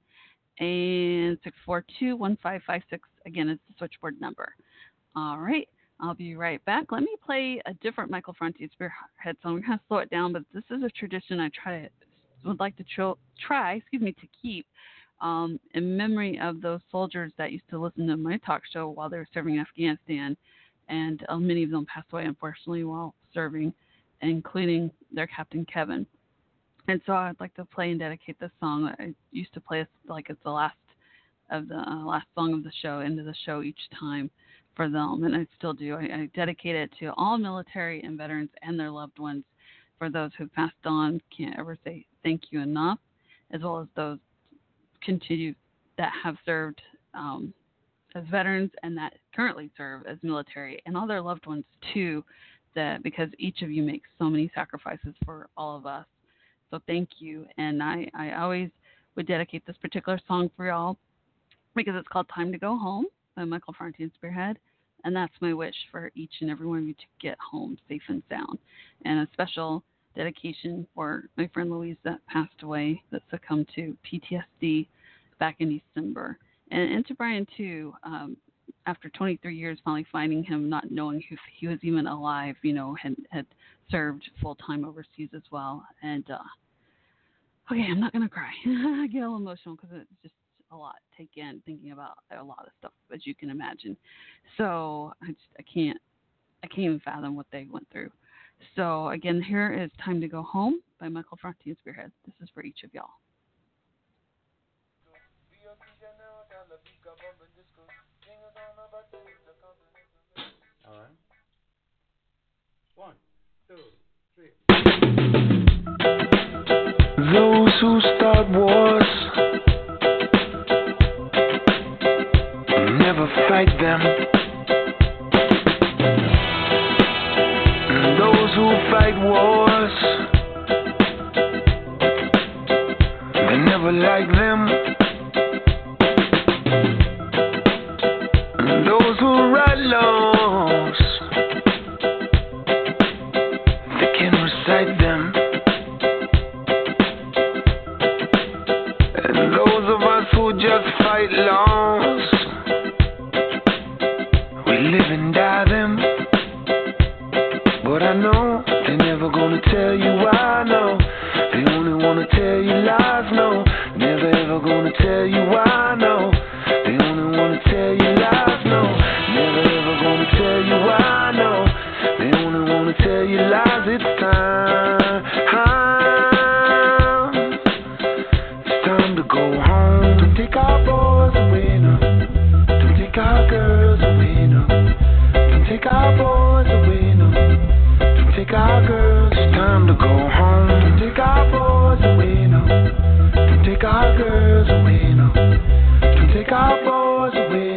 C: and 642 1556 again it's the switchboard number. All right, I'll be right back. Let me play a different Michael Franti Spearhead song. We're going to slow it down, but this is a tradition I try to would like to tr- try, excuse me, to keep um, in memory of those soldiers that used to listen to my talk show while they were serving in Afghanistan, and uh, many of them passed away unfortunately while serving, including their captain Kevin. And so I'd like to play and dedicate this song. I used to play it like it's the last of the uh, last song of the show, of the show each time for them, and I still do. I, I dedicate it to all military and veterans and their loved ones. For those who've passed on, can't ever say thank you enough, as well as those continue that have served um, as veterans and that currently serve as military and all their loved ones too. That because each of you makes so many sacrifices for all of us. So thank you, and I I always would dedicate this particular song for y'all because it's called Time to Go Home by Michael and Spearhead. And that's my wish for each and every one of you to get home safe and sound. And a special dedication for my friend Luis that passed away, that succumbed to PTSD back in December. And, and to Brian, too, um, after 23 years, finally finding him, not knowing if he was even alive, you know, had, had served full time overseas as well. And, uh, okay, I'm not going to cry. I get a little emotional because it's just a lot to take in thinking about a lot of stuff as you can imagine. So I just I can't I can't even fathom what they went through. So again, here is Time to Go Home by Michael Franti and Spearhead. This is for each of y'all.
X: All right. One, two, three.
V: Those who start wars never fight them. And those who fight wars, they never like them. And those who write laws, Boys away,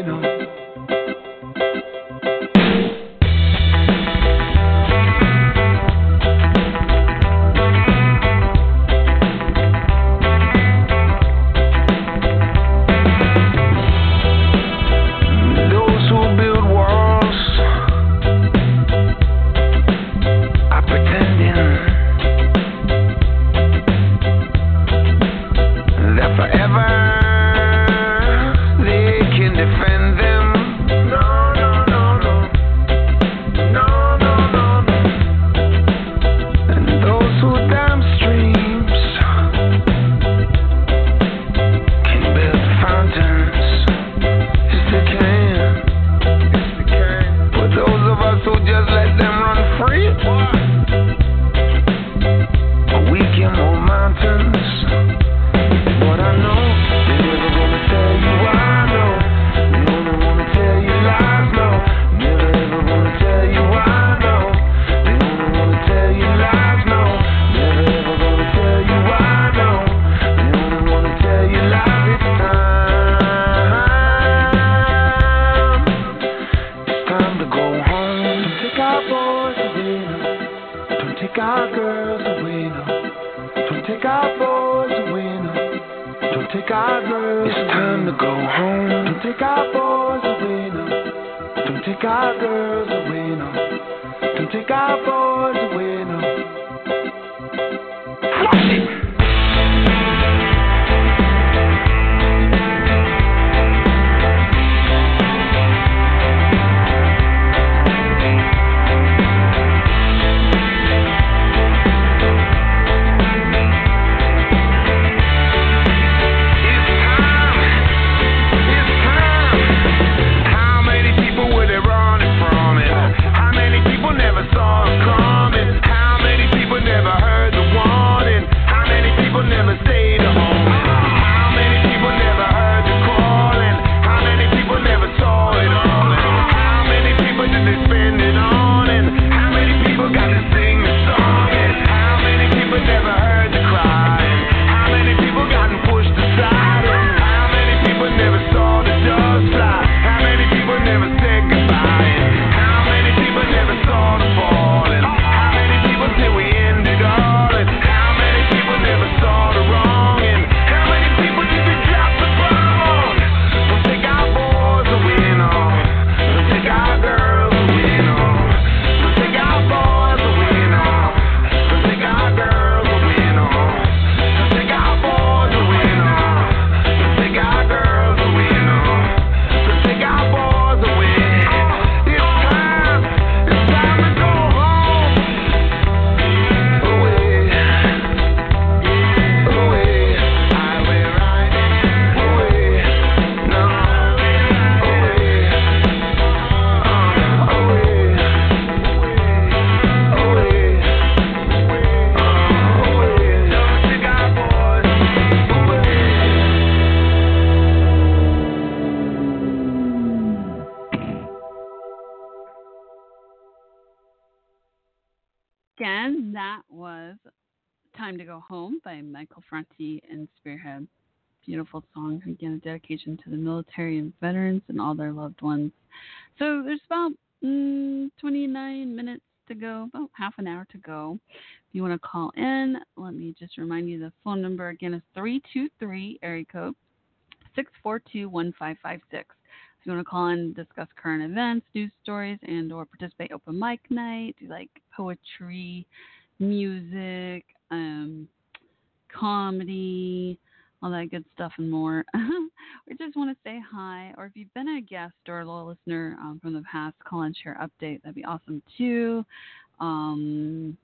C: Beautiful song. Again, a dedication to the military and veterans and all their loved ones. So there's about mm, 29 minutes to go, about half an hour to go. If you want to call in, let me just remind you the phone number again is 323 area code 642 1556. If you want to call in, discuss current events, news stories, and or participate open mic night, do like poetry, music, um, comedy, all that good stuff and more. or just want to say hi, or if you've been a guest or a loyal listener um, from the past, call and share update. That'd be awesome too. Um,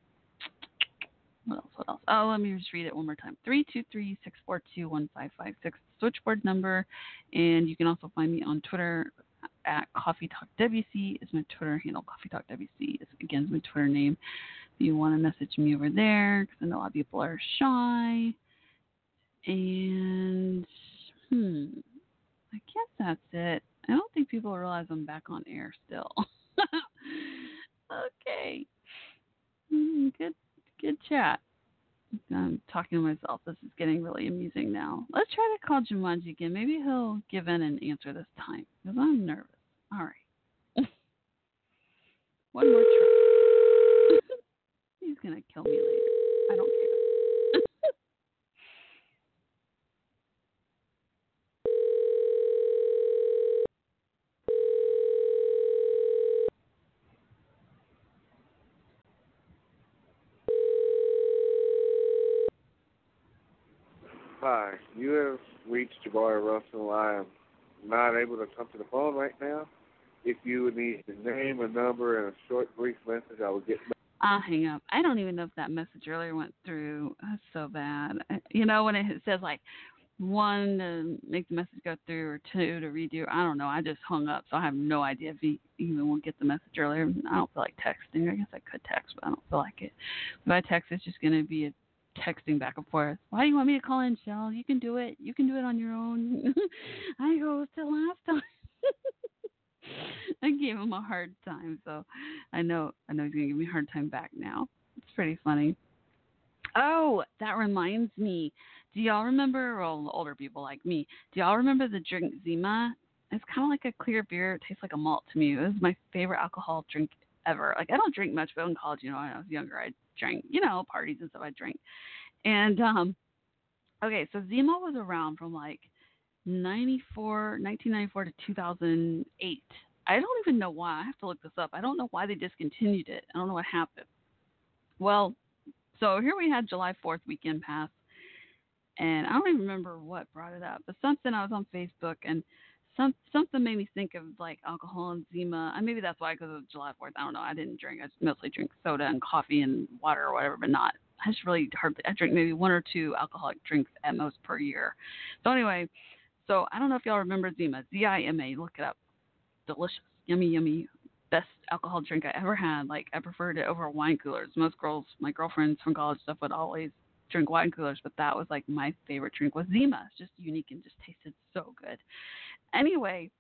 C: what else? What else? Oh, let me just read it one more time. Three two three six four two one five five six switchboard number, and you can also find me on Twitter at Coffee Talk WC is my Twitter handle. Coffee Talk WC is again my Twitter name. If you want to message me over there, because I know a lot of people are shy. And hmm, I guess that's it. I don't think people realize I'm back on air still. okay. Hmm, good good chat. I'm talking to myself. This is getting really amusing now. Let's try to call Jumanji again. Maybe he'll give in and answer this time because I'm nervous. All right. One more try. He's going to kill me later. I don't care.
G: Hi, you have reached Jabari Russell. I am not able to come to the phone right now. If you would need a name, a number, and a short, brief message, I will get back.
C: I'll hang up. I don't even know if that message earlier went through. So bad. You know, when it says like one to make the message go through or two to redo, I don't know. I just hung up, so I have no idea if he even will get the message earlier. I don't feel like texting. I guess I could text, but I don't feel like it. If I text, it's just going to be a texting back and forth. Why do you want me to call in, Chelle? You can do it. You can do it on your own. I go to last time. I gave him a hard time, so I know I know he's gonna give me a hard time back now. It's pretty funny. Oh, that reminds me. Do y'all remember? Well, older people like me. Do y'all remember the drink Zima? It's kind of like a clear beer. It tastes like a malt to me. It was my favorite alcohol drink ever. Like I don't drink much, but in college, you know, when I was younger, I drank. You know, parties and stuff. I drank. And um, okay, so Zima was around from like 94, 1994 to 2008. I don't even know why. I have to look this up. I don't know why they discontinued it. I don't know what happened. Well, so here we had July 4th weekend pass, and I don't even remember what brought it up, but something I was on Facebook and some something made me think of like alcohol and Zima. Maybe that's why because of July 4th. I don't know. I didn't drink. I mostly drink soda and coffee and water or whatever, but not. I just really hardly. I drink maybe one or two alcoholic drinks at most per year. So anyway, so I don't know if y'all remember Zima. Z I M A. Look it up. Delicious, yummy, yummy. Best alcohol drink I ever had. Like I preferred it over wine coolers. Most girls, my girlfriends from college stuff, would always drink wine coolers, but that was like my favorite drink was Zima. It's just unique and just tasted so good. Anyway,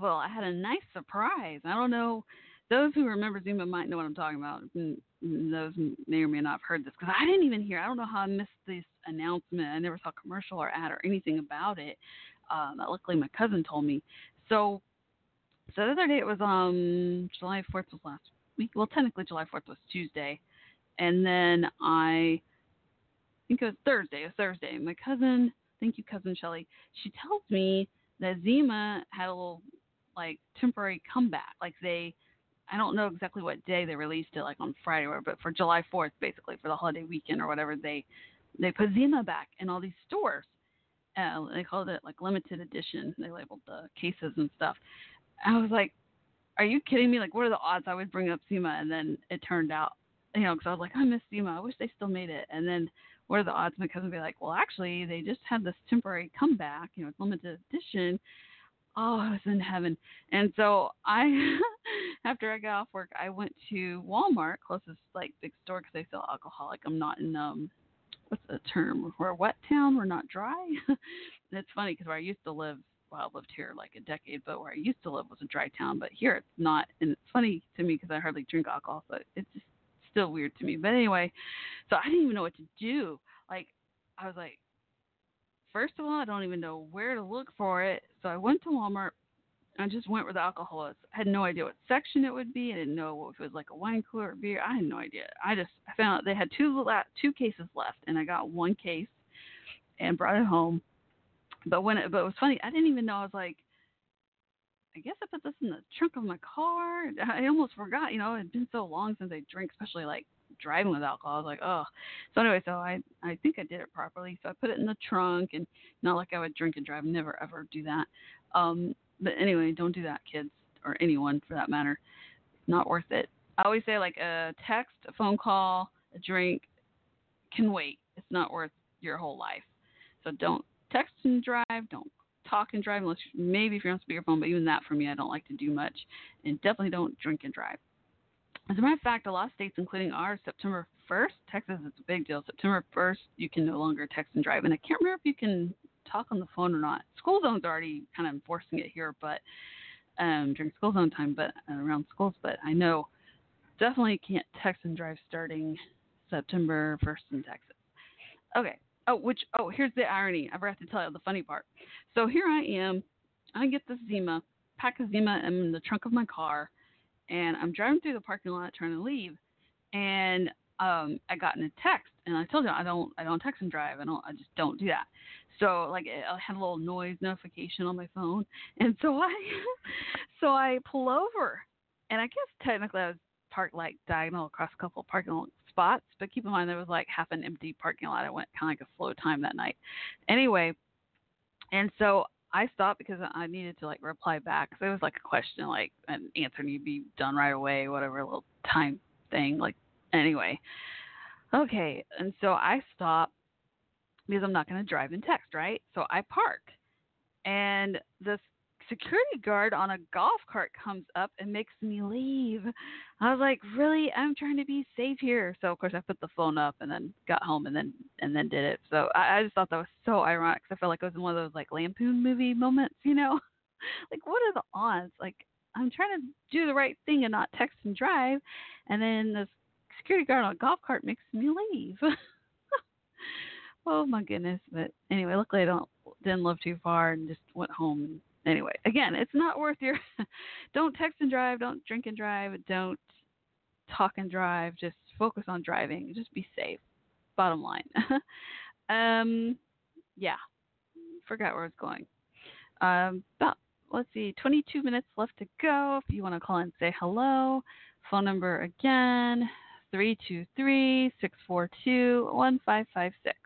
C: well, I had a nice surprise. I don't know. Those who remember Zima might know what I'm talking about. Those may or may not have heard this because I didn't even hear. I don't know how I missed this announcement. I never saw a commercial or ad or anything about it. Um, luckily, my cousin told me. So, so the other day it was um July 4th was last week. Well, technically July 4th was Tuesday, and then I I think it was Thursday. It was Thursday. My cousin, thank you, cousin Shelly. She tells me that Zima had a little like temporary comeback. Like they, I don't know exactly what day they released it, like on Friday or, but for July 4th, basically for the holiday weekend or whatever, they they put Zima back in all these stores. Uh, they called it like limited edition. They labeled the cases and stuff. I was like, are you kidding me? Like, what are the odds I would bring up Zima and then it turned out, you know, because I was like, I miss Zima. I wish they still made it. And then what are the odds? My cousin be like, well, actually, they just had this temporary comeback, you know, it's limited edition. Oh, I was in heaven. And so I, after I got off work, I went to Walmart, closest like big store, because they sell alcohol. Like I'm not in um, what's the term? We're a wet town. We're not dry. it's funny because where I used to live, well, I lived here like a decade, but where I used to live was a dry town. But here it's not, and it's funny to me because I hardly drink alcohol, so it just still weird to me. But anyway, so I didn't even know what to do. Like I was like, first of all, I don't even know where to look for it. So I went to Walmart. I just went where the alcohol was. I had no idea what section it would be. I didn't know if it was like a wine cooler or beer. I had no idea. I just I found out they had two la- two cases left, and I got one case and brought it home. But when it but it was funny, I didn't even know. I was like, I guess I put this in the trunk of my car. I almost forgot. You know, it had been so long since I drank, especially like driving with alcohol. I was like, oh. So anyway, so I I think I did it properly. So I put it in the trunk, and not like I would drink and drive. Never ever do that. Um, but anyway, don't do that, kids, or anyone for that matter. Not worth it. I always say like a text, a phone call, a drink can wait. It's not worth your whole life. So don't text and drive. Don't talk and drive unless maybe if you're on speakerphone. But even that for me, I don't like to do much. And definitely don't drink and drive. As a matter of fact, a lot of states, including ours, September 1st, Texas is a big deal. September 1st, you can no longer text and drive. And I can't remember if you can talk on the phone or not. School zone's already kind of enforcing it here, but um, during school zone time, but uh, around schools. But I know definitely can't text and drive starting September 1st in Texas. Okay. Oh, which oh, here's the irony. I forgot to tell you the funny part. So here I am. I get the Zima, pack of Zima in the trunk of my car, and I'm driving through the parking lot trying to leave, and um, I got in a text, and I told you I don't I don't text and drive. I don't I just don't do that. So like I had a little noise notification on my phone, and so I so I pull over, and I guess technically I was parked like diagonal across a couple of parking spots, but keep in mind there was like half an empty parking lot. I went kind of like a slow time that night. Anyway, and so I stopped because I needed to like reply back. So it was like a question, like an answer needed to be done right away, whatever little time thing. Like anyway, okay. And so I stopped because I'm not going to drive and text, right? So I park, and this security guard on a golf cart comes up and makes me leave. I was like, really? I'm trying to be safe here. So of course I put the phone up and then got home and then and then did it. So I, I just thought that was so ironic because I felt like it was one of those like lampoon movie moments, you know? like what are the odds? Like I'm trying to do the right thing and not text and drive, and then this security guard on a golf cart makes me leave. oh my goodness! But anyway, luckily I don't didn't live too far and just went home and anyway, again, it's not worth your. don't text and drive. Don't drink and drive. Don't talk and drive. Just focus on driving. Just be safe. Bottom line. um, yeah, forgot where I was going. Um, about let's see, 22 minutes left to go. If you want to call and say hello, phone number again, 323 642 1556.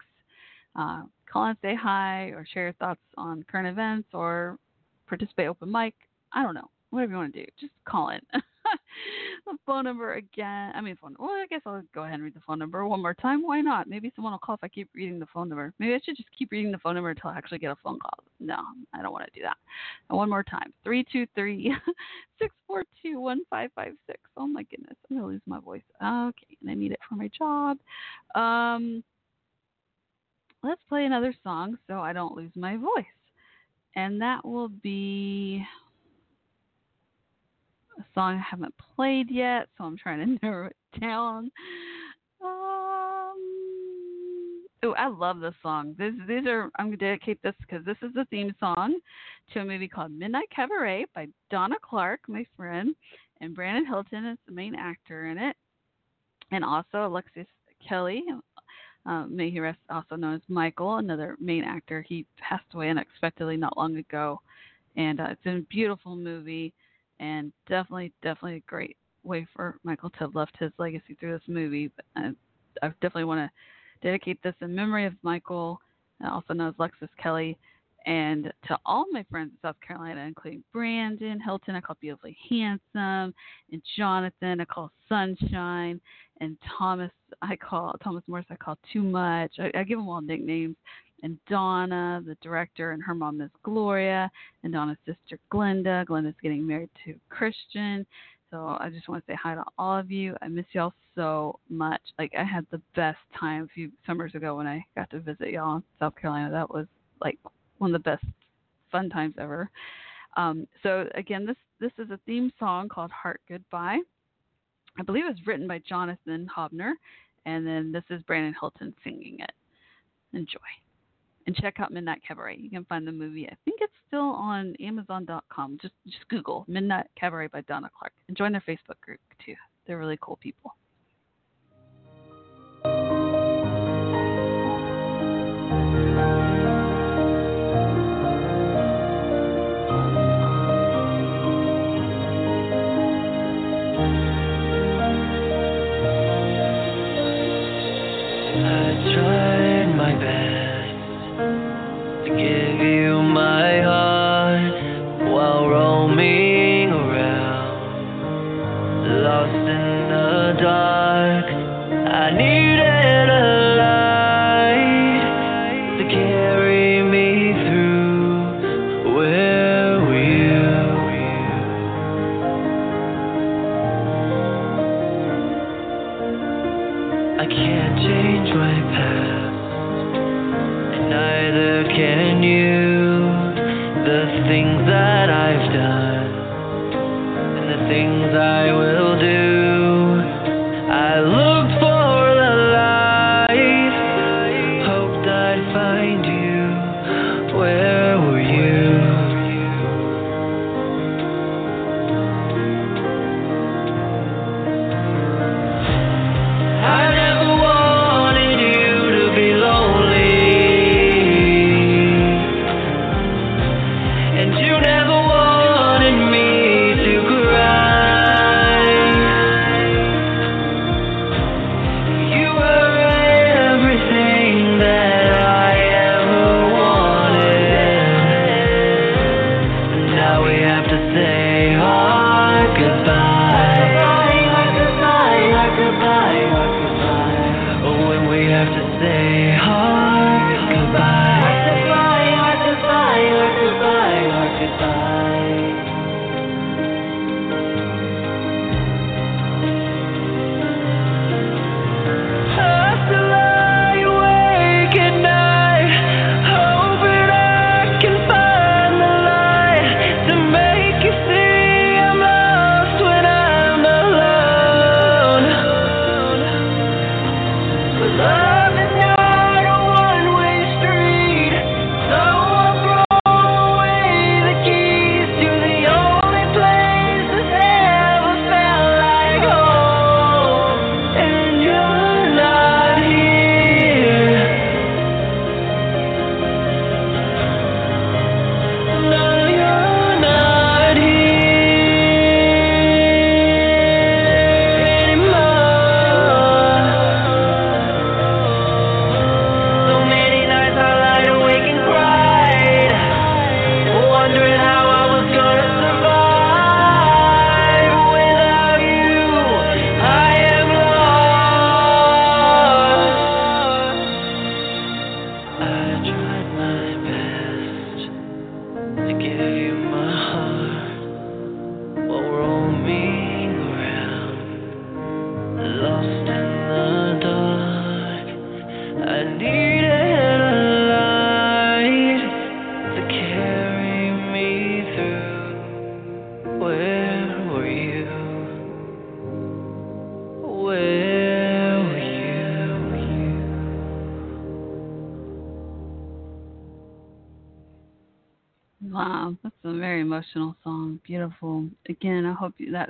C: Uh, call and say hi or share your thoughts on current events or participate open mic. I don't know. Whatever you want to do. Just call in. the phone number again. I mean, phone. Well, I guess I'll go ahead and read the phone number one more time. Why not? Maybe someone will call if I keep reading the phone number. Maybe I should just keep reading the phone number until I actually get a phone call. No, I don't want to do that. And one more time. Three two three six four two one five five six. Oh my goodness, I'm gonna lose my voice. Okay, and I need it for my job. Um, let's play another song so I don't lose my voice and that will be a song I haven't played yet, so I'm trying to narrow it down. Um, oh, I love this song. This, these are I'm gonna dedicate this because this is the theme song to a movie called Midnight Cabaret by Donna Clark, my friend, and Brandon Hilton is the main actor in it, and also Alexis Kelly, um, also known as Michael, another main actor. He passed away unexpectedly not long ago, and uh, it's a beautiful movie, and definitely, definitely a great way for Michael to have left his legacy through this movie. But I, uh, I definitely want to dedicate this in memory of Michael, also known as Lexus Kelly, and to all my friends in South Carolina, including Brandon Hilton, I call Beautifully Handsome, and Jonathan, I call Sunshine, and Thomas, I call Thomas Morris, I call Too Much. I, I give them all nicknames. And Donna, the director, and her mom is Gloria, and Donna's sister Glenda. Glenda's getting married to Christian. So I just want to say hi to all of you. I miss y'all so much. Like I had the best time a few summers ago when I got to visit y'all in South Carolina. That was like one of the best fun times ever. Um, so again, this this is a theme song called "Heart Goodbye,"
E: I believe it was written by Jonathan Hobner, and then this is Brandon Hilton singing it. Enjoy. And check out Midnight Cabaret. You can find the movie. I think it's still on Amazon.com. Just just Google Midnight Cabaret by Donna Clark and join their Facebook group too. They're really cool people.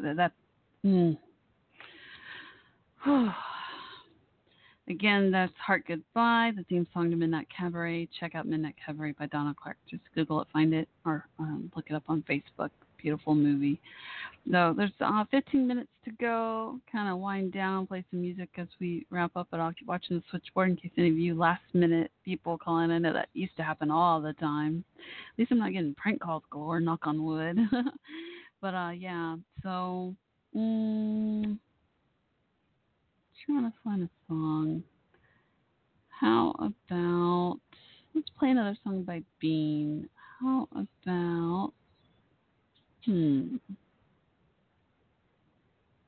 C: That
E: mm. Again, that's Heart Goodbye, the theme song to Midnight Cabaret. Check out Midnight Cabaret by Donna Clark. Just Google it, find it, or um, look it up on Facebook. Beautiful movie. No, there's uh, 15 minutes to go. Kind of wind down, play some music as we wrap up. But I'll keep watching the switchboard in case any of you last minute people call in. I know that used to happen all the time. At least I'm not getting prank calls galore. Knock on wood. but uh, yeah. So, mm, trying to find a song. How about let's play another song by Bean. How about hmm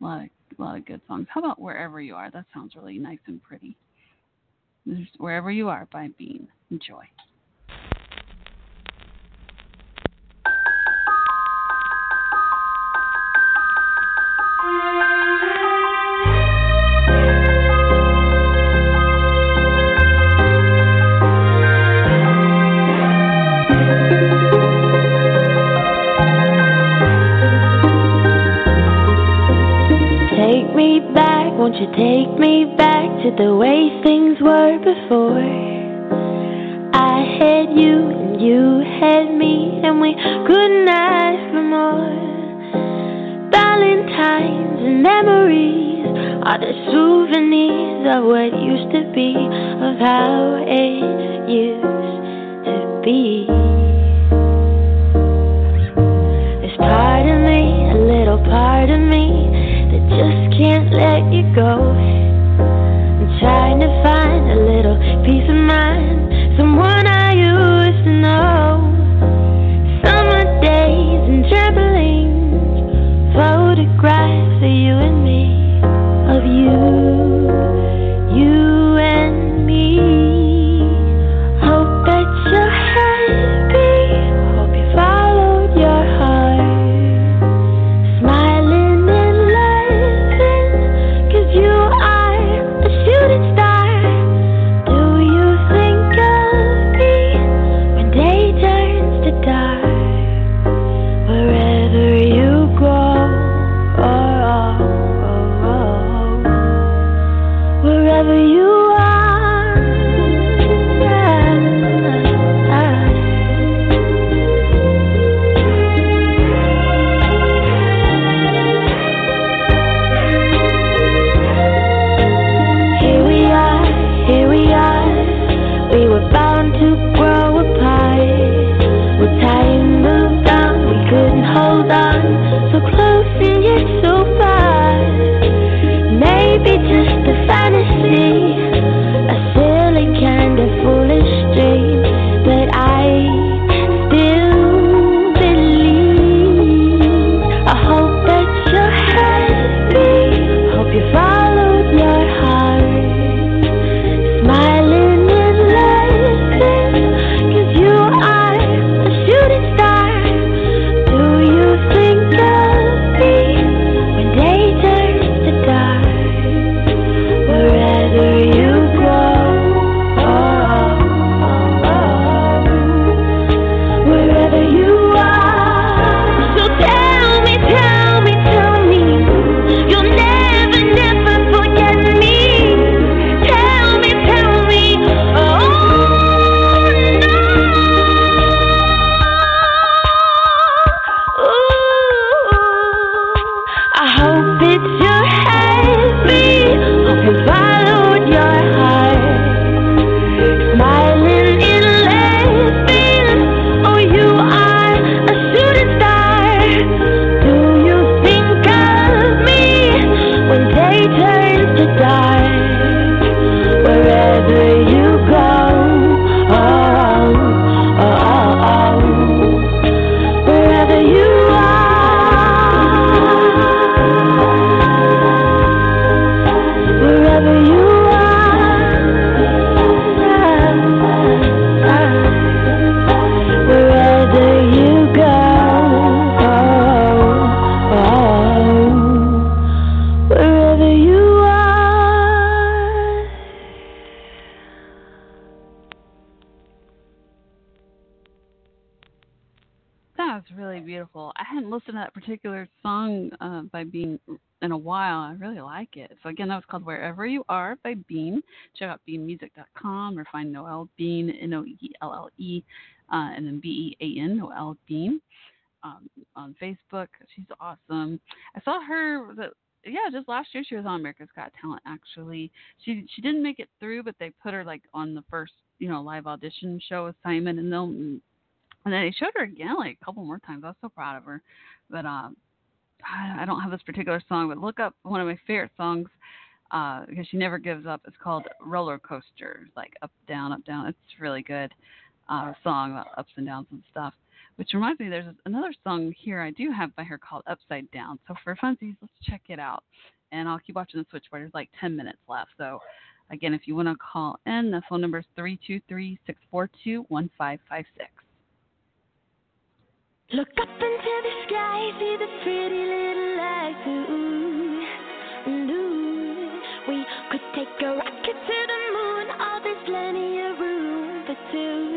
E: a lot of a lot of good songs. How about Wherever You Are? That sounds really nice and pretty. There's Wherever You Are by Bean. Enjoy.
C: You
Y: take me back to the way things were before? I had you and you had me, and we couldn't ask for more. Valentines and memories are the souvenirs of what used to be, of how it used to be. There's part of me, a little part of me, that just can't let you go. I'm trying to find a little peace of
C: particular song uh, by Bean in a while. I really like it. So again, that was called "Wherever You Are" by Bean. Check out beanmusic.com or find Noelle Bean, N O E L L E, uh, and then B E A N, Noelle Bean, um, on Facebook. She's awesome. I saw her. Yeah, just last year she was on America's Got Talent. Actually, she she didn't make it through, but they put her like on the first you know live audition show with Simon, and they'll and then they showed her again like a couple more times. I was so proud of her. But um, I, don't have this particular song, but look up one of my favorite songs uh, because she never gives up. It's called Roller Coaster, like up, down, up, down. It's really good uh, song about ups and downs and stuff. Which reminds me, there's another song here I do have by her called Upside Down. So for funsies, let's check it out. And I'll keep watching the switchboard. There's like 10 minutes left. So again, if you want to call in, the phone number is 323 642 1556.
Y: Look up into the sky, see the pretty little lights. Ooh, and ooh, we could take a rocket to the moon. Oh, there's plenty of room for two.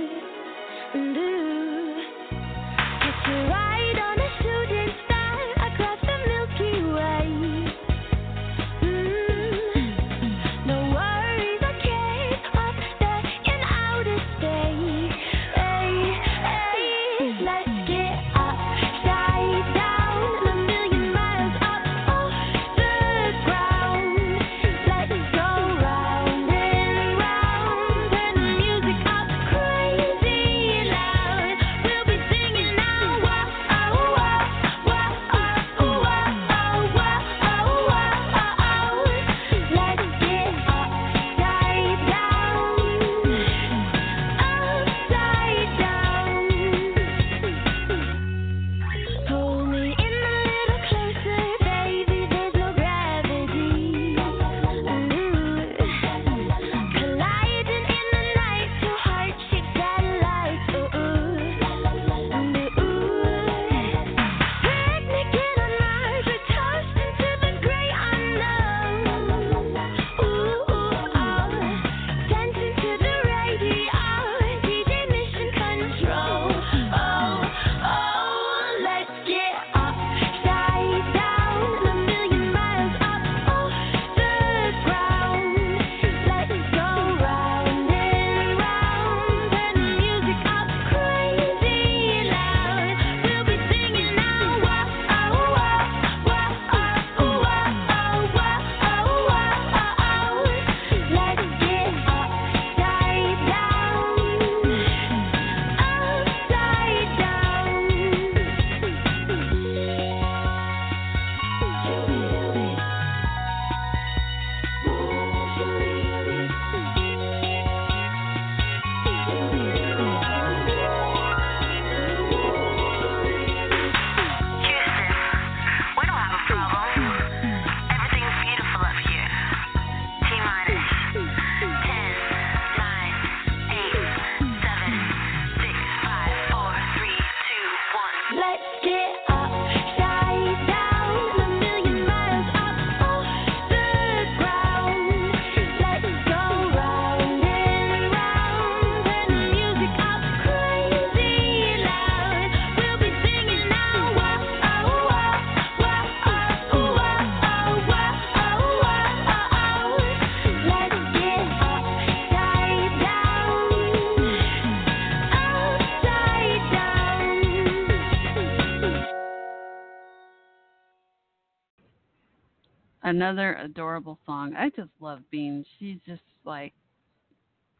C: Another adorable song. I just love Bean. She's just like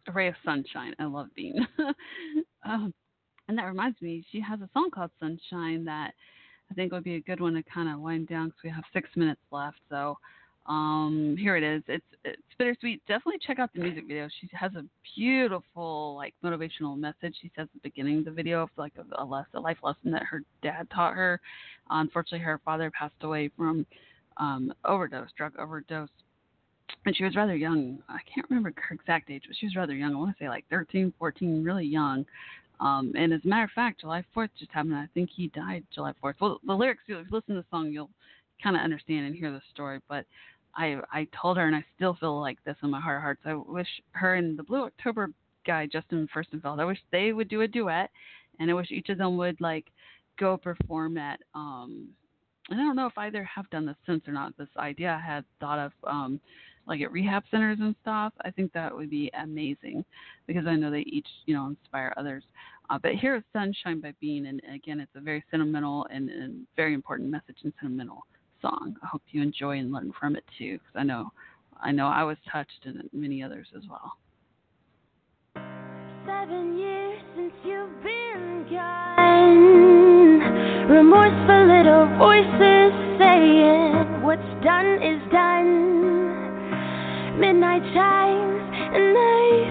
C: a ray of sunshine. I love Bean. um, and that reminds me, she has a song called Sunshine that I think would be a good one to kind of wind down because we have six minutes left. So um, here it is. It's it's bittersweet. Definitely check out the music video. She has a beautiful like motivational message. She says at the beginning of the video of like a, a, lesson, a life lesson that her dad taught her. unfortunately, her father passed away from um, overdose, drug overdose, and she was rather young. I can't remember her exact age, but she was rather young. I want to say like 13, 14, really young. Um, and as a matter of fact, July 4th just happened. I think he died July 4th. Well, the lyrics, if you listen to the song, you'll kind of understand and hear the story. But I I told her, and I still feel like this in my heart of hearts. I wish her and the Blue October guy, Justin Furstenfeld, I wish they would do a duet, and I wish each of them would like go perform at. um and I don't know if either have done this since or not. This idea I had thought of, um, like at rehab centers and stuff. I think that would be amazing because I know they each, you know, inspire others. Uh, but here is Sunshine by Bean, and again, it's a very sentimental and, and very important message and sentimental song. I hope you enjoy and learn from it too, because I know, I know I was touched, and many others as well.
Y: Seven years since you've been gone. Remorseful little voices saying, What's done is done. Midnight chimes and I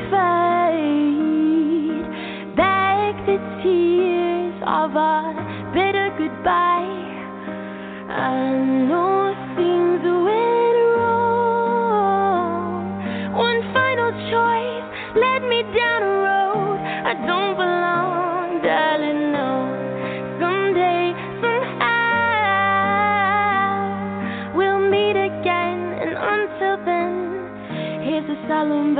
Y: fade back the tears of our bitter goodbye. I know things solemn.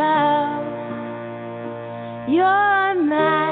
Y: You're my.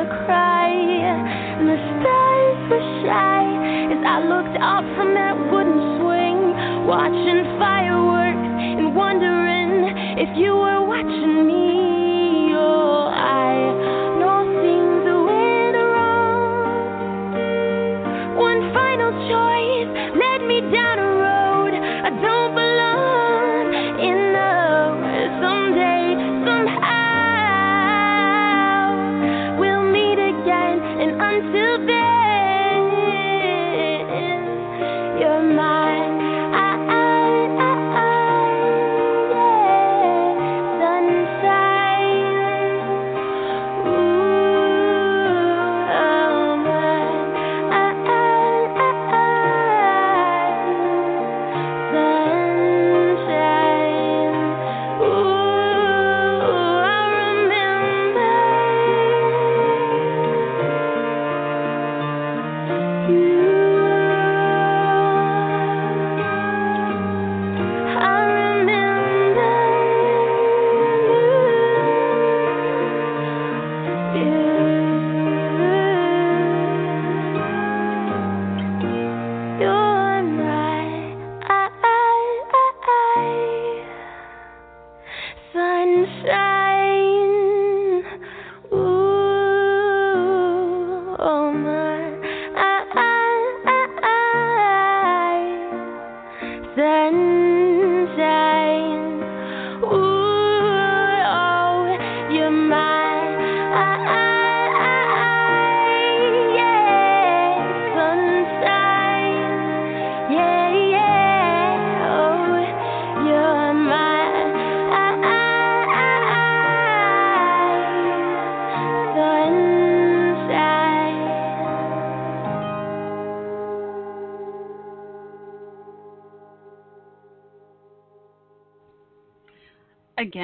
Y: Mother cry. And the stars were shy as I looked up from that wooden swing, watching fireworks and wondering if you were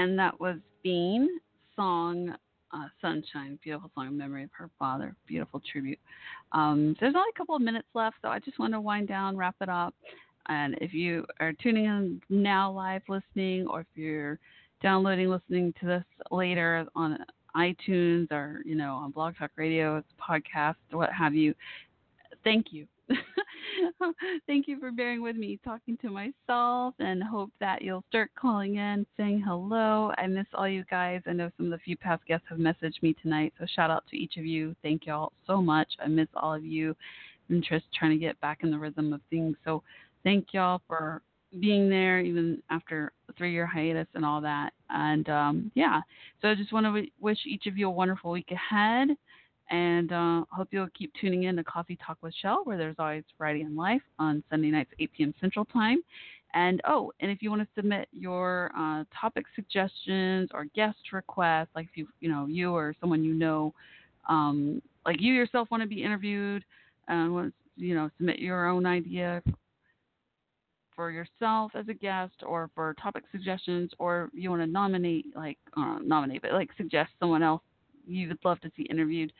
Y: Again,
C: that was Bean song uh, Sunshine, beautiful song memory of her father, beautiful tribute. Um, there's only a couple of minutes left, so I just want to wind down, wrap it up. And if you are tuning in now live listening, or if you're downloading, listening to this later on iTunes or you know on Blog Talk Radio, it's a podcast, what have you, thank you. thank you for bearing with me talking to myself and hope that you'll start calling in saying hello. I miss all you guys. I know some of the few past guests have messaged me tonight so shout out to each of you. Thank y'all so much. I miss all of you. I'm just trying to get back in the rhythm of things. So thank y'all for being there even after a three year hiatus and all that. And um yeah. So i just want to w- wish each of you a wonderful week ahead and uh, hope you'll keep tuning in to Coffee Talk with Chelle, where there's always variety in life on Sunday nights, 8 p.m. Central Time. And oh, and if you want to submit your uh, topic suggestions or guest requests, like if you you know you or someone you know, um, like you yourself want to be interviewed, and want you know submit your own idea for yourself as a guest or for topic suggestions, or you want to nominate like uh, nominate, but like suggest someone else you would love to see interviewed,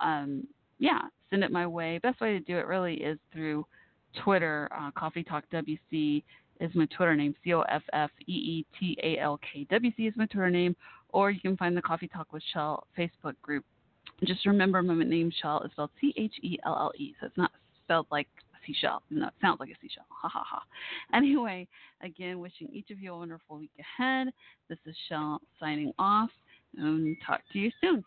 C: um, yeah, send it my way. Best way to do it really is through Twitter. Uh, Coffee Talk WC is my Twitter name. C O F F E E T A L K. WC is my Twitter name. Or you can find the Coffee Talk with Chelle Facebook group. Just remember my name Chelle is spelled C H E L L E. So it's not spelled like seashell, though it sounds like a seashell. Ha ha ha. Anyway, again, wishing each of you a wonderful week ahead. This is Chelle signing off and talk to you soon.